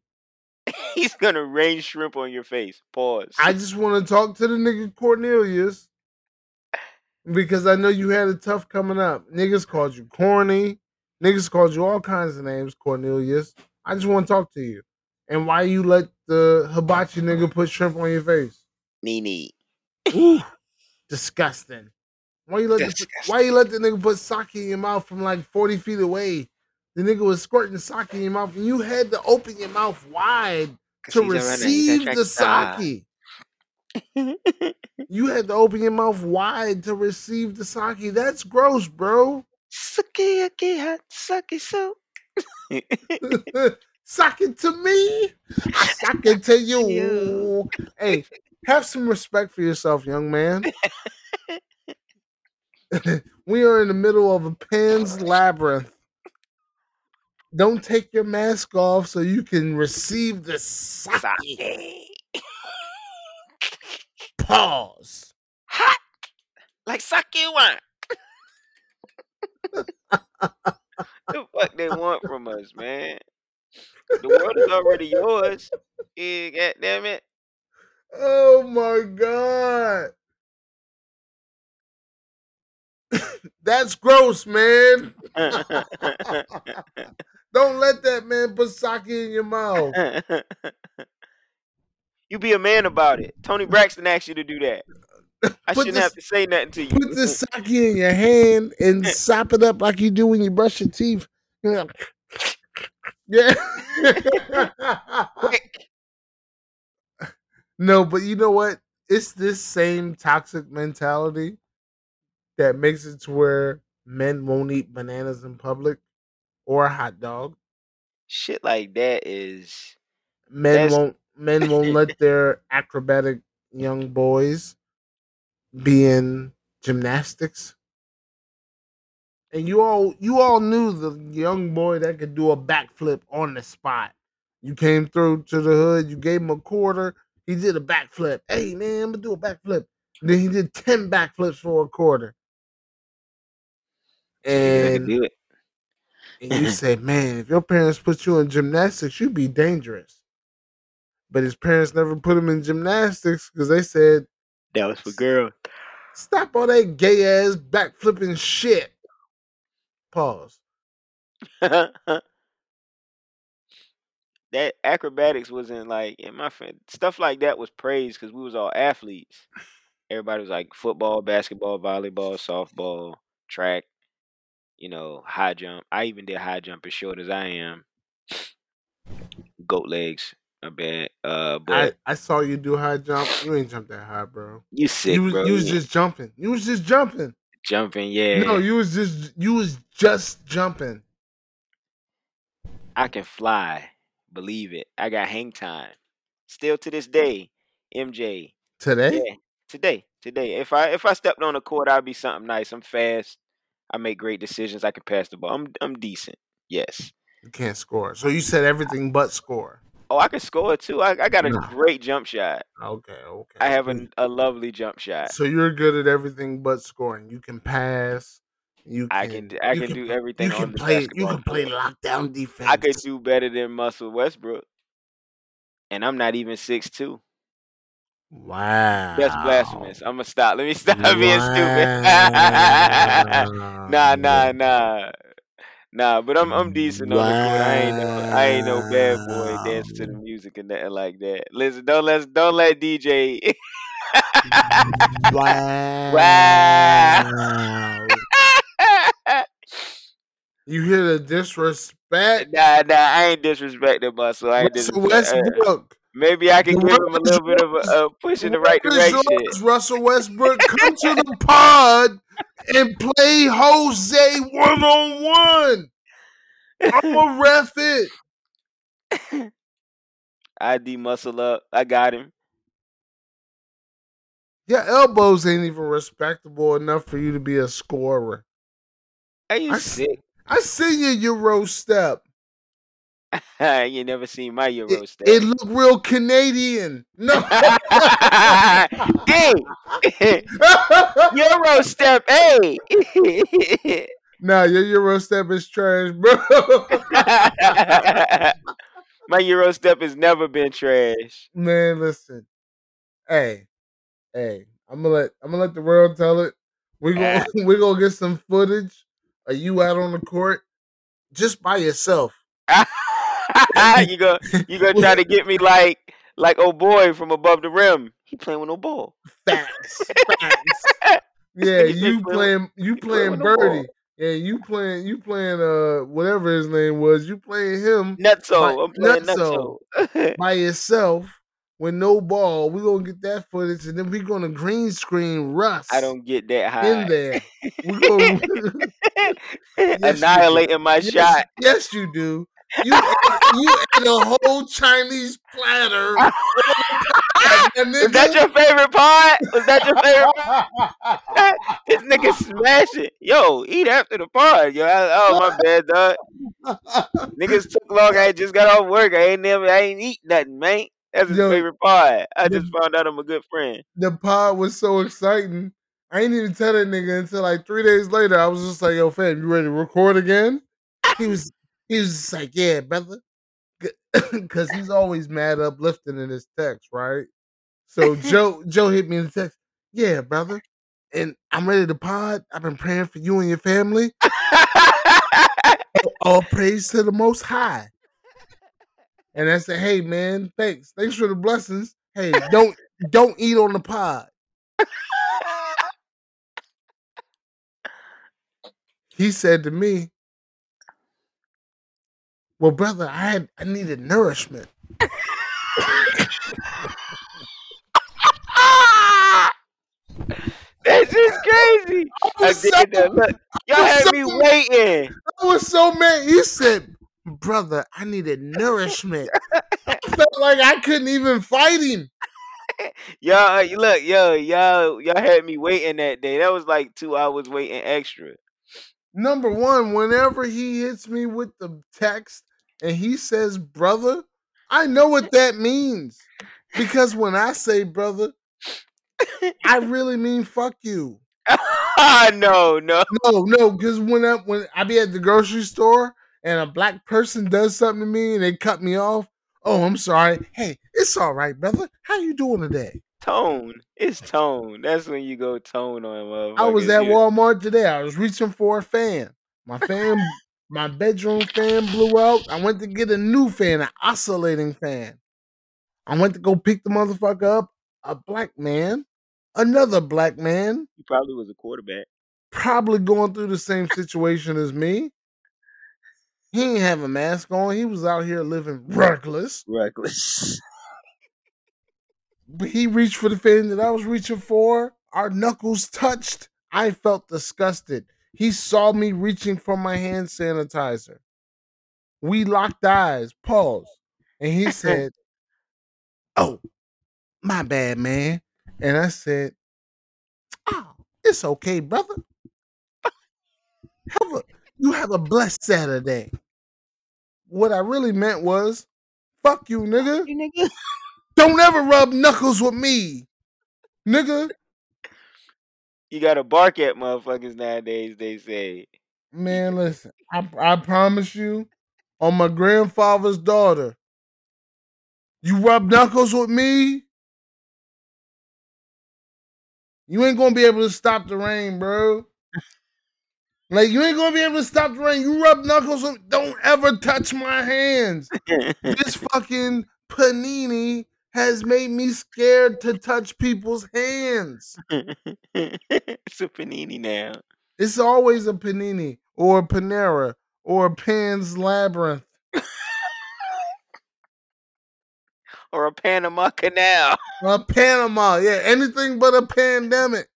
He's gonna rain shrimp on your face. Pause. I just want to talk to the nigga Cornelius because I know you had it tough coming up. Niggas called you corny. Niggas called you all kinds of names, Cornelius. I just want to talk to you. And why you let the hibachi nigga put shrimp on your face? Nene. Disgusting. Why you let the, why you let the nigga put sake in your mouth from like 40 feet away? The nigga was squirting sake in your mouth and you had to open your mouth wide to a receive the sake. You had to open your mouth wide to receive the sake. That's gross, bro. Sukiyaki hot sake soup. suck it to me. I suck it to you. You. Hey, have some respect for yourself, young man. we are in the middle of a Pan's Labyrinth. Don't take your mask off so you can receive the sake. Pause. Hot. Like sake wine. the fuck they want from us, man? The world is already yours. Yeah, God damn it. Oh my god. That's gross, man. Don't let that man put sake in your mouth. You be a man about it. Toni Braxton asked you to do that. I Put shouldn't this- have to say nothing to you. Put the sake in your hand and sop it up like you do when you brush your teeth. Yeah. Quick. no, but you know what? It's this same toxic mentality that makes it to where men won't eat bananas in public or a hot dog. Shit like that is Men won't men won't let their acrobatic young boys be in gymnastics. And you all you all knew the young boy that could do a backflip on the spot. You came through to the hood, you gave him a quarter, he did a backflip. Hey man, I'm gonna do a backflip. Then he did 10 backflips for a quarter. And, and you say, man, if your parents put you in gymnastics, you'd be dangerous. But his parents never put him in gymnastics because they said, That was for girls. Stop all that gay ass backflipping shit. Pause. that acrobatics wasn't like in my friend stuff like that was praised because we was all athletes. Everybody was like football, basketball, volleyball, softball, track, you know, high jump. I even did high jump as short as I am. Goat legs, a bad. Uh, I, but I saw you do high jump. You ain't jump that high, bro. you sick, you was, bro. you was just jumping. You was just jumping. jumping, yeah. No, you was just you was just jumping. I can fly. Believe it. I got hang time. Still to this day, MJ. Today? Yeah, today, today. If I if I stepped on the court, I'd be something nice. I'm fast. I make great decisions. I can pass the ball. I'm I'm decent. Yes. You can't score. So you said everything but score. Oh, I can score too. I, I got a Nah. great jump shot. Okay, okay. I have a, a lovely jump shot. So you're good at everything but scoring. You can pass. You can, I can I you can do everything You on can the play. You can play lockdown defense. I could do better than Muscle Westbrook. And I'm not even six two. Wow. That's blasphemous. I'm gonna stop. Let me stop being stupid. nah, nah, nah. Nah, but I'm I'm decent on the court. I ain't no I ain't no bad boy dancing to the music and nothing like that. Listen, don't let don't let DJ Wow. wow. You hear the disrespect? Nah, nah, I ain't disrespecting Muscle. I ain't Russell disrespect. uh, Westbrook. Maybe I can give him a little bit of a, a push in the right direction. yours, Russell Westbrook, come to the pod and play Jose one on one. I'ma ref it. I D muscle up. I got him. Your elbows ain't even respectable enough for you to be a scorer. Are you I sick? I see your Euro step. you never seen my Euro It, step. it look real Canadian. No. hey, Euro step. Hey. nah, your Euro step is trash, bro. my Euro step has never been trash. Man, listen. Hey, hey, I'm gonna let I'm gonna let the world tell it. We gonna ah. we gonna get some footage of you out on the court just by yourself. you go, you gonna try to get me like, like oh boy from above the rim. He playing with no ball. Facts. Facts. Yeah, you playing- you playing playing with no ball. Birdie. Yeah, you playing you playing uh whatever his name was. You playing him Nutso. By- I'm playing Nutso. Nutso. by yourself with no ball. We gonna get that footage and then we gonna green screen Russ I don't get that high. in there. We gonna Yes. Annihilating my yes, shot. Yes, you do. You ate, you ate a whole Chinese platter. Was that your favorite part? Was that your favorite part? this nigga smash it. Yo, eat after the part. Yo, I, oh my bad, dog. Niggas took long. I just got off work. I ain't never. I ain't eat nothing, man. That's his Yo, favorite part. I the- just found out I'm a good friend. the pod was so exciting. I ain't even tell that nigga until like three days later. I was just like, "Yo, fam, you ready to record again?" He was, he was just like, "Yeah, brother," because he's always mad uplifting in his text, right? So Joe, Joe hit me in the text, "Yeah, brother," and I'm ready to pod. I've been praying for you and your family. All praise to the Most High. And I said, "Hey, man, thanks, thanks for the blessings. Hey, don't don't eat on the pod." he said to me, "Well, brother, I had I needed nourishment." This is crazy. I I did so. Look, y'all had so- me waiting. I was so mad. You said, "Brother, I needed nourishment." I felt like I couldn't even fight him. Y'all, uh, look, yo, y'all, y'all had me waiting that day. That was like two hours waiting extra. Number one, whenever he hits me with the text and he says "brother," I know what that means because when I say "brother," I really mean "fuck you." no, no. No, no, because when I when I be at the grocery store and a black person does something to me and they cut me off, oh, I'm sorry. Hey, it's all right, brother. How you doing today? Tone. It's tone. That's when you go tone on love. I was at Walmart today. I was reaching for a fan. My fan, My bedroom fan blew out. I went to get a new fan, an oscillating fan. I went to go pick the motherfucker up. A black man, another black man, He probably was a quarterback. probably going through the same situation as me. He ain't have a mask on. He was out here living reckless. Reckless. But he reached for the fan that I was reaching for. Our knuckles touched. I felt disgusted. He saw me reaching for my hand sanitizer. We locked eyes, pause. And he said, Oh, my bad, man. And I said, Oh, it's okay, brother. Have a, you have a blessed Saturday. What I really meant was, fuck you, nigga. You nigga. Don't ever rub knuckles with me, nigga. You gotta bark at motherfuckers nowadays, they say. Man, listen, I, I promise you, on my grandfather's daughter, you rub knuckles with me, you ain't gonna be able to stop the rain, bro. Like you ain't gonna be able to stop the rain. You rub knuckles with don't ever touch my hands. This fucking panini has made me scared to touch people's hands. it's a panini now. It's always a panini or a Panera or a Pan's Labyrinth. Or a Panama Canal. A Panama, yeah, anything but a pandemic.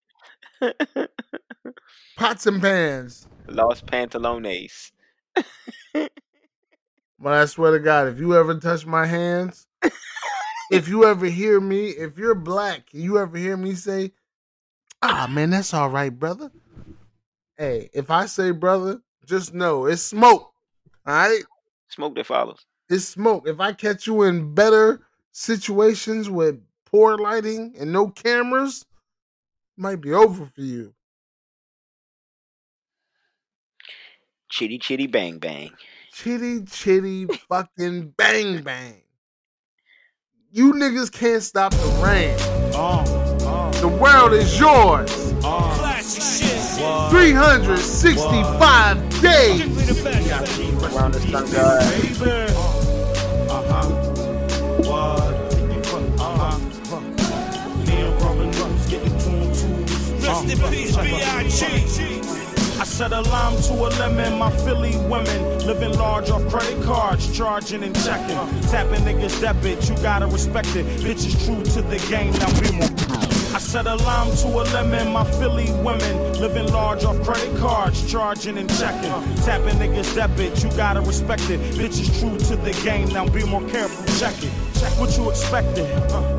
Pots and pans. Lost Pantalones. But I swear to God, if you ever touch my hands, if you ever hear me, if you're black, you ever hear me say, "Ah, man, that's all right, brother." Hey, if I say brother, just know it's smoke. All right, Smoke that follows. it's smoke. If I catch you in better situations with poor lighting and no cameras, it might be over for you. Chitty chitty bang bang. Chitty chitty fucking bang bang. You niggas can't stop the rain. The world is yours. 365 days. Said a lime to a lemon, my Philly women living large off credit cards, charging and checking, tapping niggas debit. You gotta respect it. Bitches true to the game, now be more. I said a lime to a lemon, my Philly women living large off credit cards, charging and checking, tapping niggas debit. You gotta respect it. Bitches true to the game, now be more careful. Check it. Check what you expected.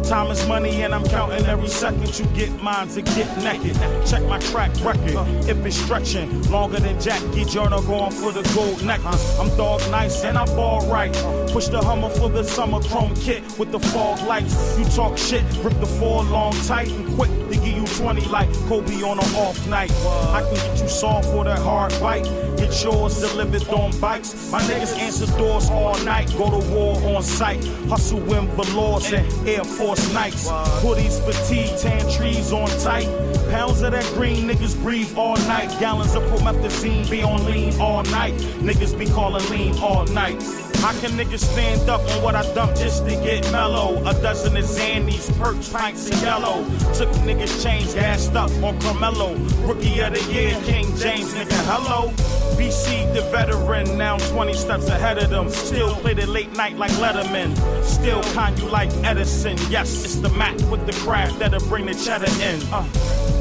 Time is money, and I'm counting every second you get mine to get naked. Check my track record. If it's stretching longer than Jackie Joyner going for the gold necklace. I'm dog nice and I ball right. Push the Hummer for the summer chrome kit with the fog lights. You talk shit, rip the four long tight and quick to give you 20 like Kobe on an off night. I can get you soft for that hard bite. Get yours delivered on bikes. My niggas answer doors all night. Go to war on sight. Hustle in velours and Air Force Nikes. Hoodies, fatigue, tan trees on tight. Pounds of that green niggas breathe all night. Gallons of promethazine be on lean all night. Niggas be calling lean all night. How can niggas stand up on what I dump just to get mellow? A dozen of Xannies, perks, pints, and yellow. Took niggas chains, gassed up on Carmelo. Rookie of the year, King James, nigga, hello. BC, the veteran, now 20 steps ahead of them. Still play the late night like Letterman. Still con you like Edison. Yes, it's the Mac with the craft that'll bring the cheddar in. Uh.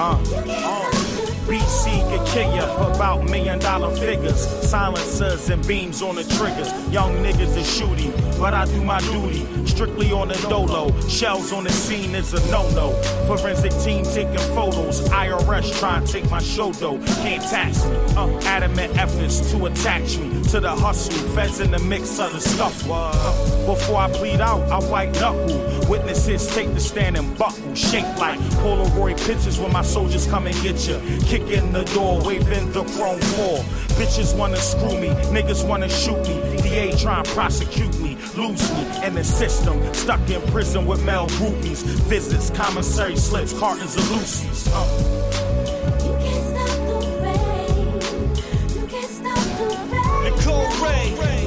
Uh, could kill for about million dollar figures. Silencers and beams on the triggers. Young niggas is shooting, but I do my duty. Strictly on the dolo. Shells on the scene is a no no. Forensic team taking photos. IRS trying to take my show though. Can't tax me. Uh, adamant efforts to attach me to the hustle. Feds in the mix of the scuffle. Uh, before I bleed out, I white knuckle. Witnesses take the stand and buckle. Shake like Polaroid pictures when my soldiers come and get you. Kick in the door, waving the chrome floor. Bitches wanna screw me, niggas wanna shoot me. DA trying to prosecute me, lose me in the system. Stuck in prison with male groupies. Visits, commissary slips, cartons of Lucy's. Uh. You can't stop the reign.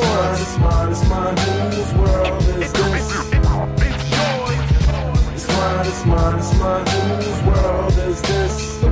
World is Mine, it's mine, it's mine. Whose world is this? It's mine, it's mine, it's mine. Whose world is this?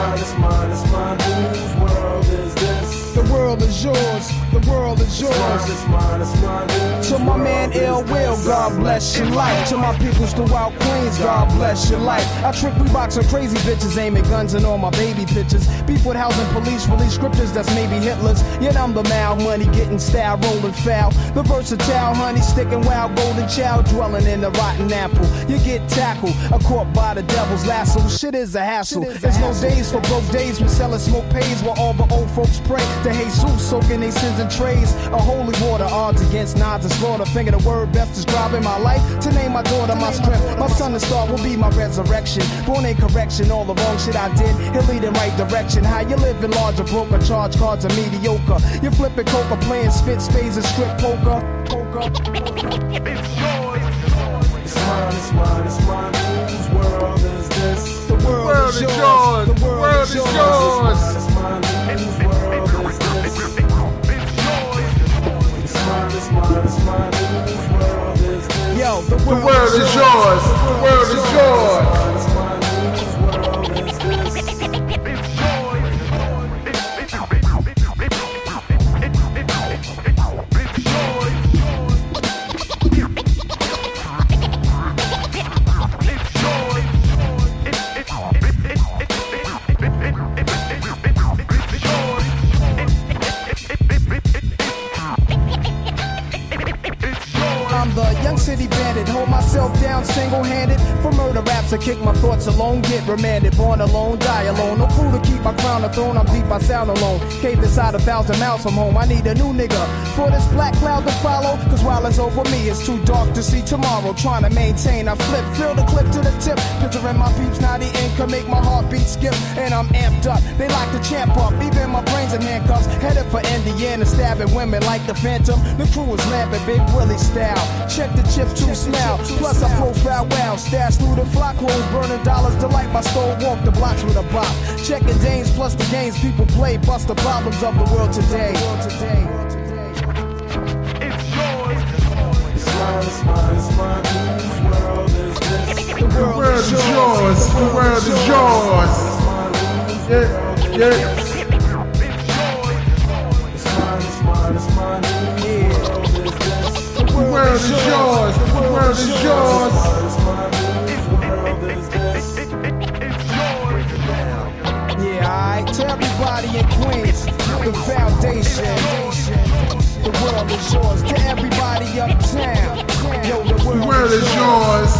mine, it's mine, it's mine. Whose world is this? The world is yours. The world is It's mine, yours. it's mine, it's mine. To my man Ill Will. God bless your life. To my peoples throughout Queens, God bless your life. I trick Reeboks on crazy bitches, aiming guns and all my baby pictures. Beef with housing police, release scriptures that's maybe Hitler's. Yet I'm the mal money, getting style, rolling foul. The versatile honey, sticking wild, golden child, dwelling in the rotten apple. You get tackled, a caught by the devil's lasso. Shit is a hassle. There's no days for broke days. We selling smoke pays while all the old folks pray to Jesus, soaking their sins in trays. A holy water, odds against nods and slaughter. Finger the word best describing my life. To name my daughter my strength. My son and star will be my resurrection. Born in correction, all the wrong shit I did. He'll lead in right direction. How you living larger, broker, charge cards are mediocre. You're flipping coca, playing spit spades and strip poker. Poker. It's mine, it's mine, it's mine. Whose world is this? The world, world is is yours. yours. The The world, world is is yours. yours. It's mine, it's mine. Whose world Yo, the world is yours. The world is yours. Myself down single handed. For murder raps, I kick my thoughts alone, get remanded. Born alone, die alone. No crew to keep my crown a throne, I'm deep, I sound alone. Caved inside a thousand miles from home, I need a new nigga. For this black cloud to follow, cause while it's over me, it's too dark to see tomorrow. Trying to maintain, I flip, fill the clip to the tip. Picturing my peeps, now the can make my heartbeat skip. And I'm amped up, they like to champ up. Even my brains in handcuffs, headed for Indiana, stabbing women like the Phantom. The crew is lamping, Big Willie style. Check the chips to smell. I profile wow. Stash through the flock holes, burning dollars. Delight my soul, walk the blocks with a bop. Checking Danes plus the games people play. Bust the problems of the world today. It's mine, it's mine, it's mine. Whose world is this? The The world is yours. The world is yours. Yeah, yeah. It's mine, it's mine, it's mine. World is yours. The world is yours. It's mine, whose world is this? Yeah, alright. To everybody in Queens, the foundation. The world is yours. To everybody uptown, yo, the The world, world is yours.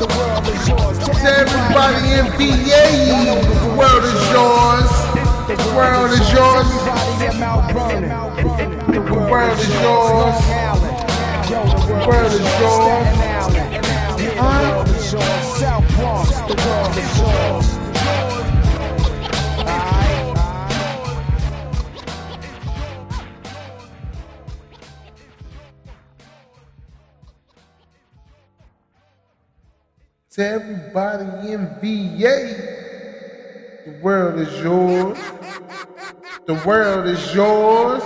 The world is yours. To everybody in VA, the world is yours. The world is yours. Everybody in Mount Vernon. The world is yours. The world, is yours. The world is yours. South Bronx. The world is yours. To everybody in VA, the world is yours. The world is yours.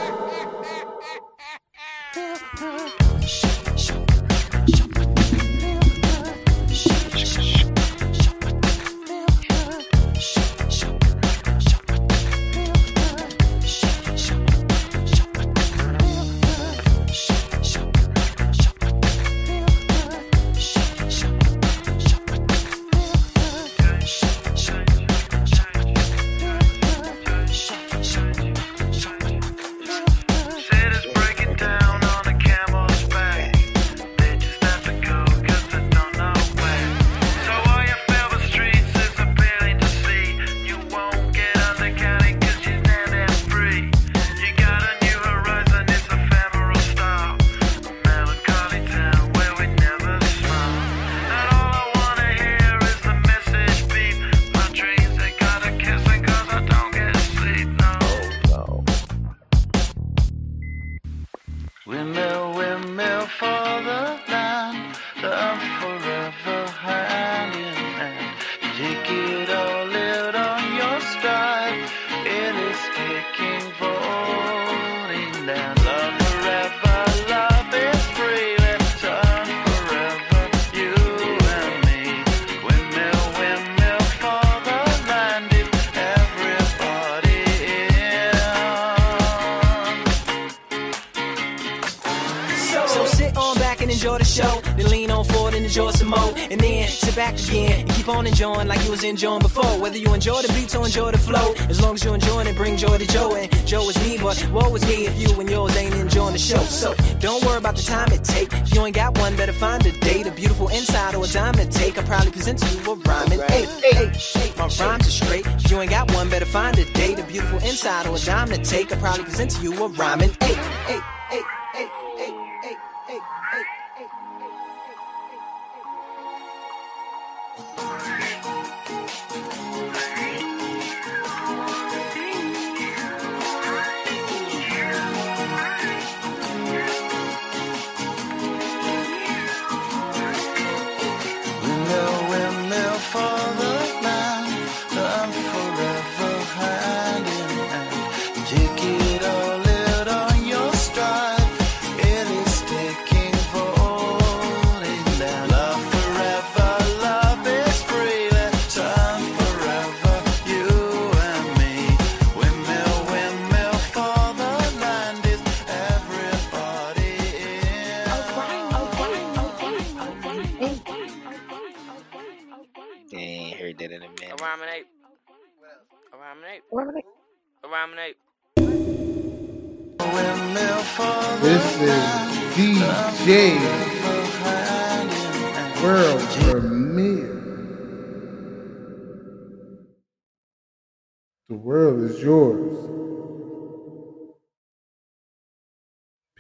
Long as you're enjoying it, bring joy to Joe. And Joe is me, but woe is me if you and yours ain't enjoying the show. So don't worry about the time it take. If you ain't got one, better find a date. A beautiful inside or a diamond take. I probably present to you a rhyming eight. Eight, eight. My rhymes are straight. If you ain't got one, better find a date. A beautiful inside or a diamond take. I probably present to you a rhyming eight. Eight,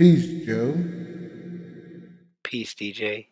Peace, Joe. Peace, DJ.